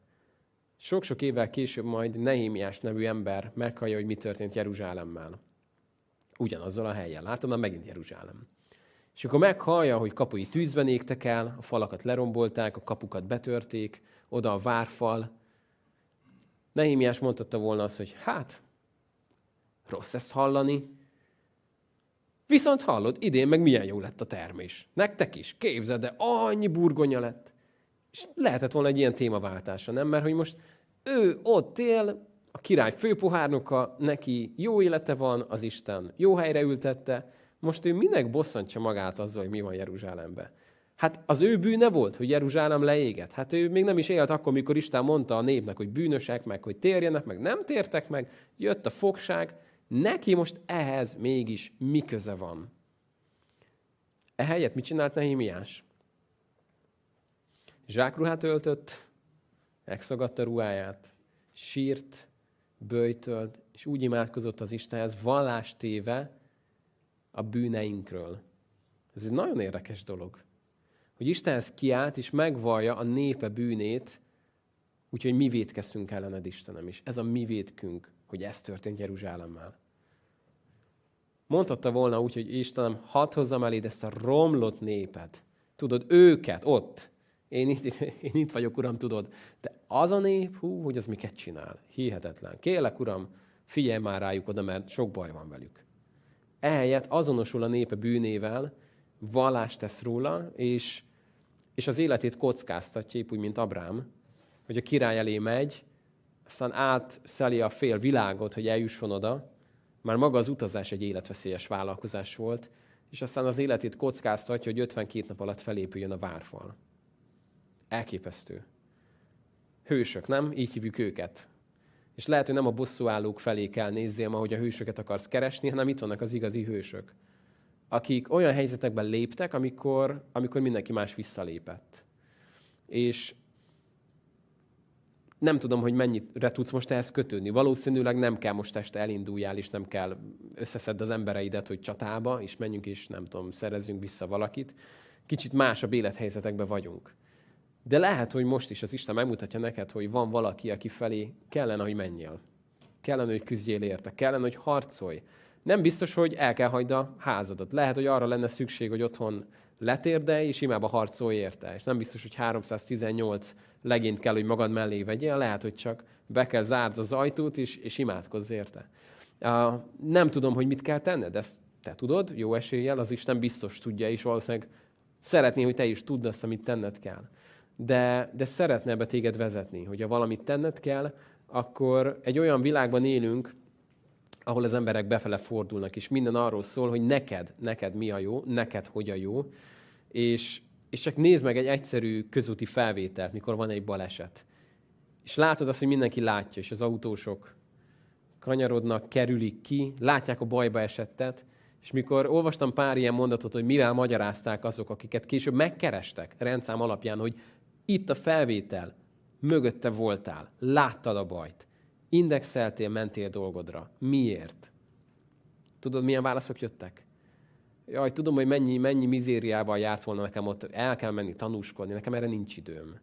Sok-sok évvel később majd Nehémiás nevű ember meghallja, hogy mi történt Jeruzsálemmel ugyanazzal a helyen. Látom, már megint Jeruzsálem. És akkor meghallja, hogy kapui tűzben égtek el, a falakat lerombolták, a kapukat betörték, oda a várfal. Nehémiás mondhatta volna azt, hogy hát, rossz ezt hallani, Viszont hallod, idén meg milyen jó lett a termés. Nektek is. Képzeld, de annyi burgonya lett. És lehetett volna egy ilyen témaváltása, nem? Mert hogy most ő ott él, a király főpohárnoka, neki jó élete van, az Isten jó helyre ültette, most ő minek bosszantja magát azzal, hogy mi van Jeruzsálemben? Hát az ő bűne volt, hogy Jeruzsálem leégett. Hát ő még nem is élt akkor, mikor Isten mondta a népnek, hogy bűnösek, meg hogy térjenek, meg nem tértek meg, jött a fogság, neki most ehhez mégis mi köze van? Ehelyett mit csinált Nehémiás? Zsákruhát öltött, megszagadta ruháját, sírt, böjtölt, és úgy imádkozott az Istenhez, vallást téve a bűneinkről. Ez egy nagyon érdekes dolog. Hogy Istenhez kiállt, és megvallja a népe bűnét, úgyhogy mi védkeztünk ellened, Istenem is. Ez a mi védkünk, hogy ez történt Jeruzsálemmel. Mondhatta volna úgy, hogy Istenem, hadd hozzam eléd ezt a romlott népet. Tudod, őket ott, én itt, [laughs] én itt vagyok, Uram, tudod. De az a nép, hú, hogy az miket csinál. Hihetetlen. Kérlek, Uram, figyelj már rájuk oda, mert sok baj van velük. Ehelyett azonosul a népe bűnével, vallást tesz róla, és, és az életét kockáztatja, épp úgy, mint Abrám, hogy a király elé megy, aztán átszeli a fél világot, hogy eljusson oda, már maga az utazás egy életveszélyes vállalkozás volt, és aztán az életét kockáztatja, hogy 52 nap alatt felépüljön a várfal. Elképesztő. Hősök, nem? Így hívjuk őket. És lehet, hogy nem a bosszúállók felé kell nézzél ma, hogy a hősöket akarsz keresni, hanem itt vannak az igazi hősök. Akik olyan helyzetekben léptek, amikor, amikor mindenki más visszalépett. És nem tudom, hogy mennyire tudsz most ehhez kötődni. Valószínűleg nem kell most este elinduljál, és nem kell összeszedd az embereidet, hogy csatába, és menjünk és nem tudom, szerezzünk vissza valakit. Kicsit másabb élethelyzetekben vagyunk. De lehet, hogy most is az Isten megmutatja neked, hogy van valaki, aki felé kellene, hogy menjél. Kellene, hogy küzdjél érte. Kellene, hogy harcolj. Nem biztos, hogy el kell hagyd a házadat. Lehet, hogy arra lenne szükség, hogy otthon letérde, és imába harcolj érte. És nem biztos, hogy 318 legényt kell, hogy magad mellé vegyél. Lehet, hogy csak be kell zárd az ajtót, és, és imádkozz érte. Nem tudom, hogy mit kell tenned, ezt te tudod, jó eséllyel, az Isten biztos tudja, és valószínűleg szeretné, hogy te is tudd azt, amit tenned kell de, de szeretne ebbe téged vezetni, hogyha valamit tenned kell, akkor egy olyan világban élünk, ahol az emberek befele fordulnak, és minden arról szól, hogy neked, neked mi a jó, neked hogy a jó, és, és csak nézd meg egy egyszerű közúti felvételt, mikor van egy baleset. És látod azt, hogy mindenki látja, és az autósok kanyarodnak, kerülik ki, látják a bajba esettet, és mikor olvastam pár ilyen mondatot, hogy mivel magyarázták azok, akiket később megkerestek rendszám alapján, hogy itt a felvétel, mögötte voltál, láttad a bajt, indexeltél, mentél dolgodra. Miért? Tudod, milyen válaszok jöttek? Jaj, tudom, hogy mennyi, mennyi mizériával járt volna nekem ott, el kell menni tanúskodni, nekem erre nincs időm.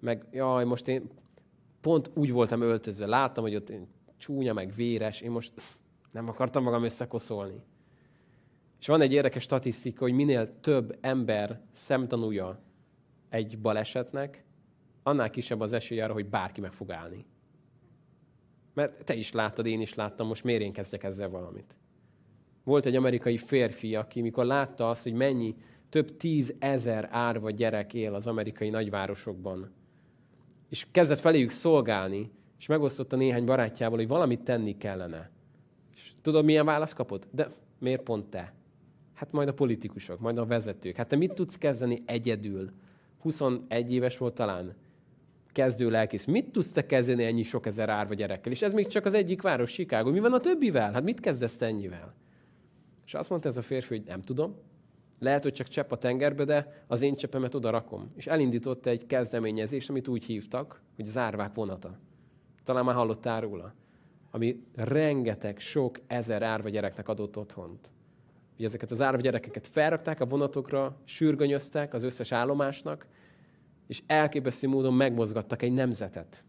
Meg, jaj, most én pont úgy voltam öltözve, láttam, hogy ott csúnya, meg véres, én most nem akartam magam összekoszolni. És van egy érdekes statisztika, hogy minél több ember szemtanúja egy balesetnek, annál kisebb az esély arra, hogy bárki meg fog állni. Mert te is láttad, én is láttam, most miért én kezdjek ezzel valamit? Volt egy amerikai férfi, aki mikor látta azt, hogy mennyi több tízezer árva gyerek él az amerikai nagyvárosokban, és kezdett feléjük szolgálni, és megosztotta néhány barátjával, hogy valamit tenni kellene. És tudod, milyen választ kapott? De miért pont te? Hát majd a politikusok, majd a vezetők. Hát te mit tudsz kezdeni egyedül 21 éves volt talán, kezdő lelkész. Mit tudsz te kezdeni ennyi sok ezer árva gyerekkel? És ez még csak az egyik város, Chicago. Mi van a többivel? Hát mit kezdesz te ennyivel? És azt mondta ez a férfi, hogy nem tudom. Lehet, hogy csak csepp a tengerbe, de az én cseppemet oda rakom. És elindított egy kezdeményezést, amit úgy hívtak, hogy az árvák vonata. Talán már hallottál róla. Ami rengeteg, sok ezer árva gyereknek adott otthont hogy ezeket az árva gyerekeket felrakták a vonatokra, sürgönyöztek az összes állomásnak, és elképesztő módon megmozgattak egy nemzetet.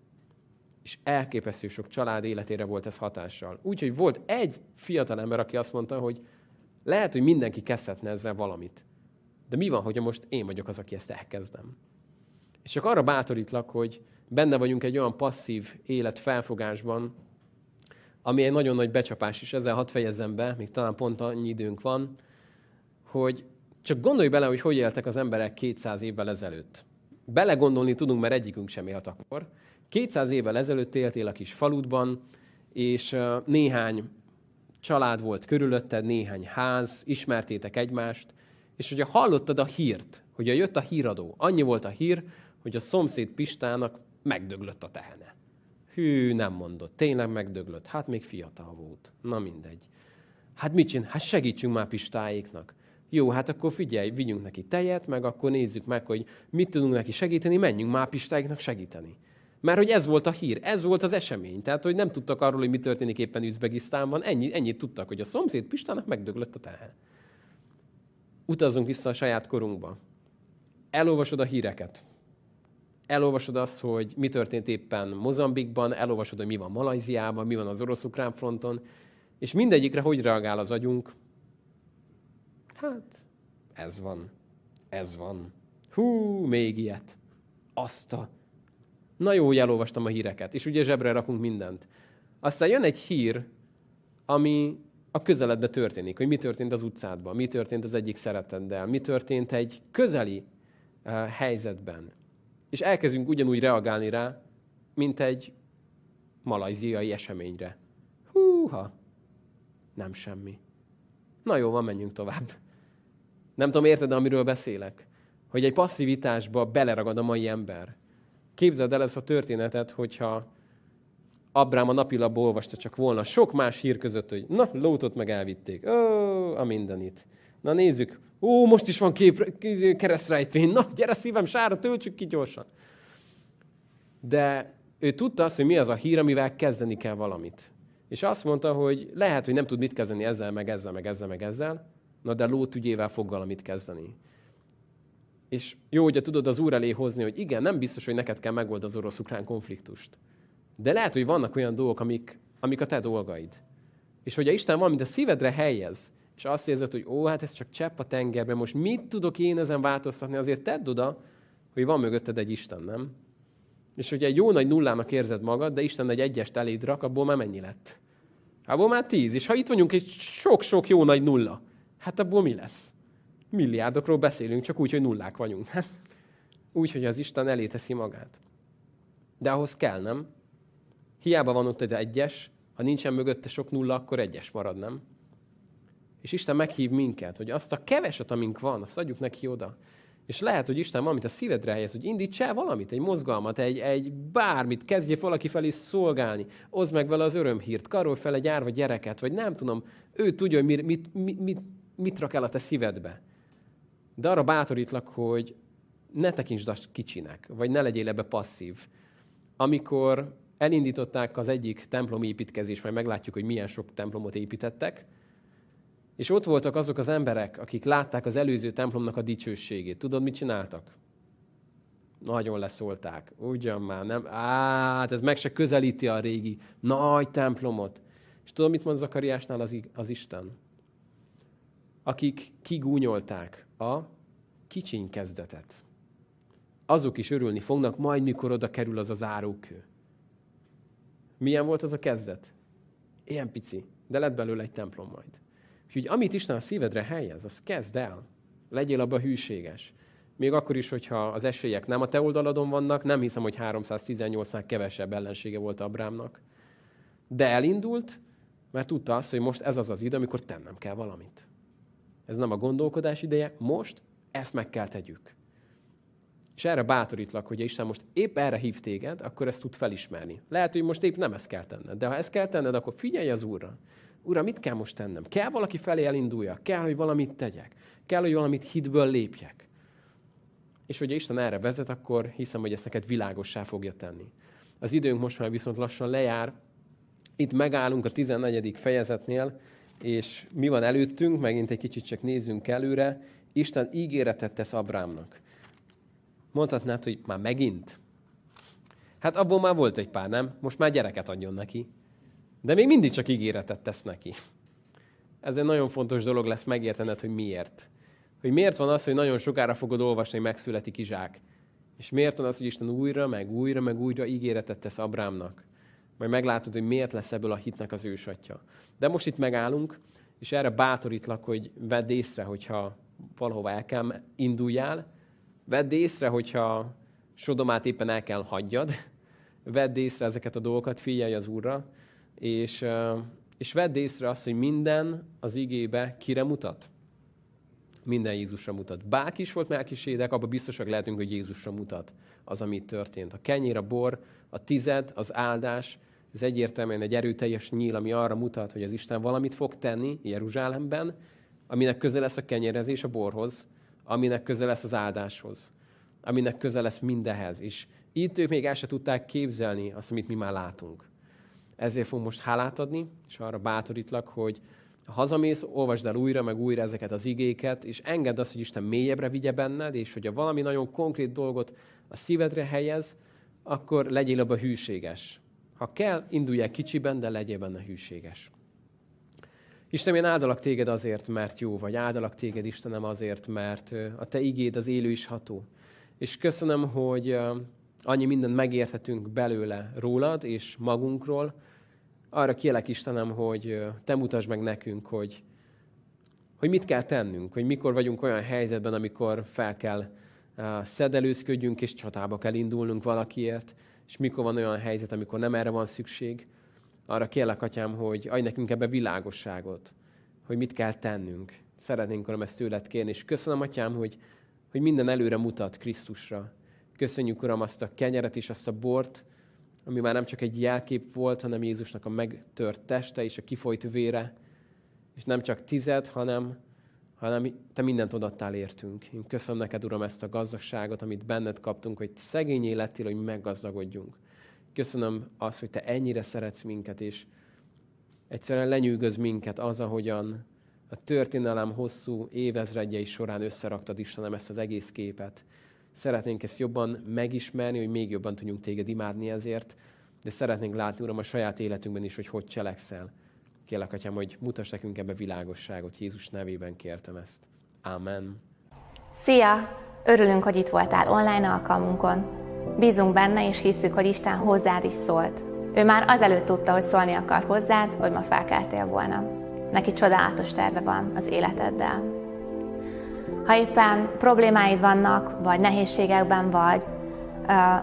És elképesztő sok család életére volt ez hatással. Úgyhogy volt egy fiatal ember, aki azt mondta, hogy lehet, hogy mindenki kezdhetne ezzel valamit. De mi van, hogyha most én vagyok az, aki ezt elkezdem? És csak arra bátorítlak, hogy benne vagyunk egy olyan passzív élet felfogásban, ami egy nagyon nagy becsapás, és ezzel hadd fejezzem be, még talán pont annyi időnk van, hogy csak gondolj bele, hogy hogy éltek az emberek 200 évvel ezelőtt. Belegondolni tudunk, mert egyikünk sem élt akkor. 200 évvel ezelőtt éltél a kis faludban, és néhány család volt körülötted, néhány ház, ismertétek egymást, és hogyha hallottad a hírt, hogy jött a híradó, annyi volt a hír, hogy a szomszéd Pistának megdöglött a tehene. Hű, nem mondott. Tényleg megdöglött. Hát még fiatal volt. Na mindegy. Hát mit csinál? Hát segítsünk már Pistáéknak. Jó, hát akkor figyelj, vigyünk neki tejet, meg akkor nézzük meg, hogy mit tudunk neki segíteni, menjünk már Pistáiknak segíteni. Mert hogy ez volt a hír, ez volt az esemény. Tehát, hogy nem tudtak arról, hogy mi történik éppen Üzbegisztánban, ennyi, ennyit tudtak, hogy a szomszéd Pistának megdöglött a tehe. Utazzunk vissza a saját korunkba. Elolvasod a híreket. Elolvasod azt, hogy mi történt éppen Mozambikban, elolvasod, hogy mi van Malajziában, mi van az orosz-ukrán fronton, és mindegyikre hogy reagál az agyunk? Hát, ez van. Ez van. Hú, még ilyet. Azt a... Na jó, hogy elolvastam a híreket, és ugye zsebre rakunk mindent. Aztán jön egy hír, ami a közeledbe történik, hogy mi történt az utcádban, mi történt az egyik szereteddel, mi történt egy közeli uh, helyzetben. És elkezdünk ugyanúgy reagálni rá, mint egy malajziai eseményre. Húha, nem semmi. Na jó, van, menjünk tovább. Nem tudom, érted, amiről beszélek? Hogy egy passzivitásba beleragad a mai ember. Képzeld el ezt a történetet, hogyha Abrám a napilapból olvasta csak volna sok más hír között, hogy na, lótot meg elvitték. Ó, a mindenit. Na nézzük. Ó, most is van kép, keresztrejtvény. Na, gyere szívem, sára, töltsük ki gyorsan. De ő tudta azt, hogy mi az a hír, amivel kezdeni kell valamit. És azt mondta, hogy lehet, hogy nem tud mit kezdeni ezzel, meg ezzel, meg ezzel, meg ezzel, na de Lót ügyével fog valamit kezdeni. És jó, hogyha tudod az úr elé hozni, hogy igen, nem biztos, hogy neked kell megold az orosz-ukrán konfliktust. De lehet, hogy vannak olyan dolgok, amik, amik a te dolgaid. És hogyha Isten valamit a szívedre helyez, és azt érzed, hogy ó, hát ez csak csepp a tengerben, most mit tudok én ezen változtatni, azért tedd oda, hogy van mögötted egy Isten, nem? És hogyha egy jó nagy nullának érzed magad, de Isten egy egyest eléd rak, abból már mennyi lett? Abból már tíz. És ha itt vagyunk egy sok-sok jó nagy nulla, hát abból mi lesz? Milliárdokról beszélünk, csak úgy, hogy nullák vagyunk. úgy, hogy az Isten elé teszi magát. De ahhoz kell, nem? Hiába van ott egy egyes, ha nincsen mögötte sok nulla, akkor egyes marad, nem? És Isten meghív minket, hogy azt a keveset, amink van, azt adjuk neki oda. És lehet, hogy Isten valamit a szívedre helyez, hogy indíts el valamit, egy mozgalmat, egy, egy bármit, kezdje valaki felé szolgálni, oszd meg vele az örömhírt, karol fel egy árva gyereket, vagy nem tudom, ő tudja, hogy mit, mit, mit, mit, rak el a te szívedbe. De arra bátorítlak, hogy ne tekintsd azt kicsinek, vagy ne legyél ebbe passzív. Amikor elindították az egyik templomi építkezést, majd meglátjuk, hogy milyen sok templomot építettek, és ott voltak azok az emberek, akik látták az előző templomnak a dicsőségét. Tudod, mit csináltak? Nagyon leszólták. Ugyan már, nem? Á, hát ez meg se közelíti a régi nagy templomot. És tudod, mit mond Zakariásnál az, az Isten? Akik kigúnyolták a kicsiny kezdetet. Azok is örülni fognak, majd mikor oda kerül az az árókő. Milyen volt az a kezdet? Ilyen pici, de lett belőle egy templom majd. Úgyhogy amit Isten a szívedre helyez, az kezd el. Legyél abban hűséges. Még akkor is, hogyha az esélyek nem a te oldaladon vannak, nem hiszem, hogy 318-nál kevesebb ellensége volt Abrámnak. De elindult, mert tudta azt, hogy most ez az az idő, amikor tennem kell valamit. Ez nem a gondolkodás ideje, most ezt meg kell tegyük. És erre bátorítlak, hogy Isten most épp erre hív téged, akkor ezt tud felismerni. Lehet, hogy most épp nem ezt kell tenned, de ha ezt kell tenned, akkor figyelj az Úrra. Uram, mit kell most tennem? Kell valaki felé elindulja? Kell, hogy valamit tegyek? Kell, hogy valamit hitből lépjek? És hogyha Isten erre vezet, akkor hiszem, hogy ezt neked világossá fogja tenni. Az időnk most már viszont lassan lejár. Itt megállunk a 14. fejezetnél, és mi van előttünk, megint egy kicsit csak nézzünk előre. Isten ígéretet tesz Abrámnak. Mondhatnád, hogy már megint? Hát abból már volt egy pár, nem? Most már gyereket adjon neki. De még mindig csak ígéretet tesz neki. Ez egy nagyon fontos dolog lesz megértened, hogy miért. Hogy miért van az, hogy nagyon sokára fogod olvasni, hogy megszületik Izsák. És miért van az, hogy Isten újra, meg újra, meg újra ígéretet tesz Abrámnak. majd meglátod, hogy miért lesz ebből a hitnek az ősatja. De most itt megállunk, és erre bátorítlak, hogy vedd észre, hogyha valahova el kell induljál, vedd észre, hogyha Sodomát éppen el kell hagyjad, vedd észre ezeket a dolgokat, figyelj az Úrra, és, és vedd észre azt, hogy minden az igébe kire mutat. Minden Jézusra mutat. Bárki is volt Melkisédek, abban biztosak lehetünk, hogy Jézusra mutat az, ami történt. A kenyér, a bor, a tized, az áldás, ez egyértelműen egy erőteljes nyíl, ami arra mutat, hogy az Isten valamit fog tenni Jeruzsálemben, aminek köze lesz a kenyerezés a borhoz, aminek köze lesz az áldáshoz, aminek köze lesz mindehez. És itt ők még el se tudták képzelni azt, amit mi már látunk. Ezért fogunk most hálát adni, és arra bátorítlak, hogy ha hazamész, olvasd el újra, meg újra ezeket az igéket, és engedd azt, hogy Isten mélyebbre vigye benned, és hogyha valami nagyon konkrét dolgot a szívedre helyez, akkor legyél abban hűséges. Ha kell, indulj el kicsiben, de legyél benne hűséges. Istenem, én áldalak téged azért, mert jó vagy. Áldalak téged, Istenem, azért, mert a te igéd az élő is ható. És köszönöm, hogy annyi mindent megérthetünk belőle rólad és magunkról. Arra kérlek, Istenem, hogy te mutasd meg nekünk, hogy, hogy mit kell tennünk, hogy mikor vagyunk olyan helyzetben, amikor fel kell szedelőzködjünk és csatába kell indulnunk valakiért, és mikor van olyan helyzet, amikor nem erre van szükség. Arra kérlek, Atyám, hogy adj nekünk ebbe világosságot, hogy mit kell tennünk. Szeretnénk, Uram, ezt tőled kérni, és köszönöm, Atyám, hogy, hogy minden előre mutat Krisztusra. Köszönjük, Uram, azt a kenyeret és azt a bort, ami már nem csak egy jelkép volt, hanem Jézusnak a megtört teste és a kifolyt vére, és nem csak tized, hanem, hanem te mindent odattál értünk. Én köszönöm neked, Uram, ezt a gazdagságot, amit benned kaptunk, hogy te szegény élettél, hogy meggazdagodjunk. Köszönöm azt, hogy te ennyire szeretsz minket, és egyszerűen lenyűgöz minket az, ahogyan a történelem hosszú évezredjei során összeraktad Istenem ezt az egész képet. Szeretnénk ezt jobban megismerni, hogy még jobban tudjunk téged imádni ezért, de szeretnénk látni, Uram, a saját életünkben is, hogy hogy cselekszel. Kérlek, Atyám, hogy mutass nekünk ebbe világosságot. Jézus nevében kértem ezt. Amen. Szia! Örülünk, hogy itt voltál online alkalmunkon. Bízunk benne, és hisszük, hogy Isten hozzád is szólt. Ő már azelőtt tudta, hogy szólni akar hozzád, hogy ma felkeltél volna. Neki csodálatos terve van az életeddel. Ha éppen problémáid vannak, vagy nehézségekben vagy,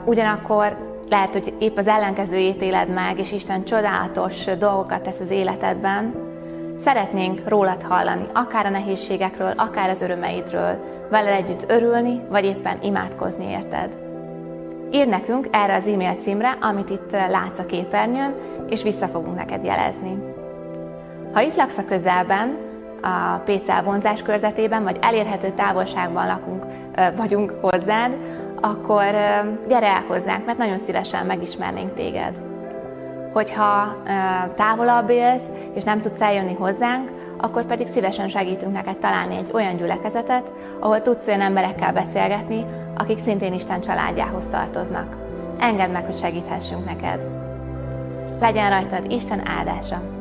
ugyanakkor lehet, hogy épp az ellenkezőjét éled meg, és Isten csodálatos dolgokat tesz az életedben. Szeretnénk rólad hallani, akár a nehézségekről, akár az örömeidről, vele együtt örülni, vagy éppen imádkozni érted. Írd nekünk erre az e-mail címre, amit itt látsz a képernyőn, és vissza fogunk neked jelezni. Ha itt laksz a közelben, a PCL vonzás körzetében, vagy elérhető távolságban lakunk, vagyunk hozzád, akkor gyere el hozzánk, mert nagyon szívesen megismernénk téged. Hogyha távolabb élsz, és nem tudsz eljönni hozzánk, akkor pedig szívesen segítünk neked találni egy olyan gyülekezetet, ahol tudsz olyan emberekkel beszélgetni, akik szintén Isten családjához tartoznak. Engedd meg, hogy segíthessünk neked. Legyen rajtad Isten áldása!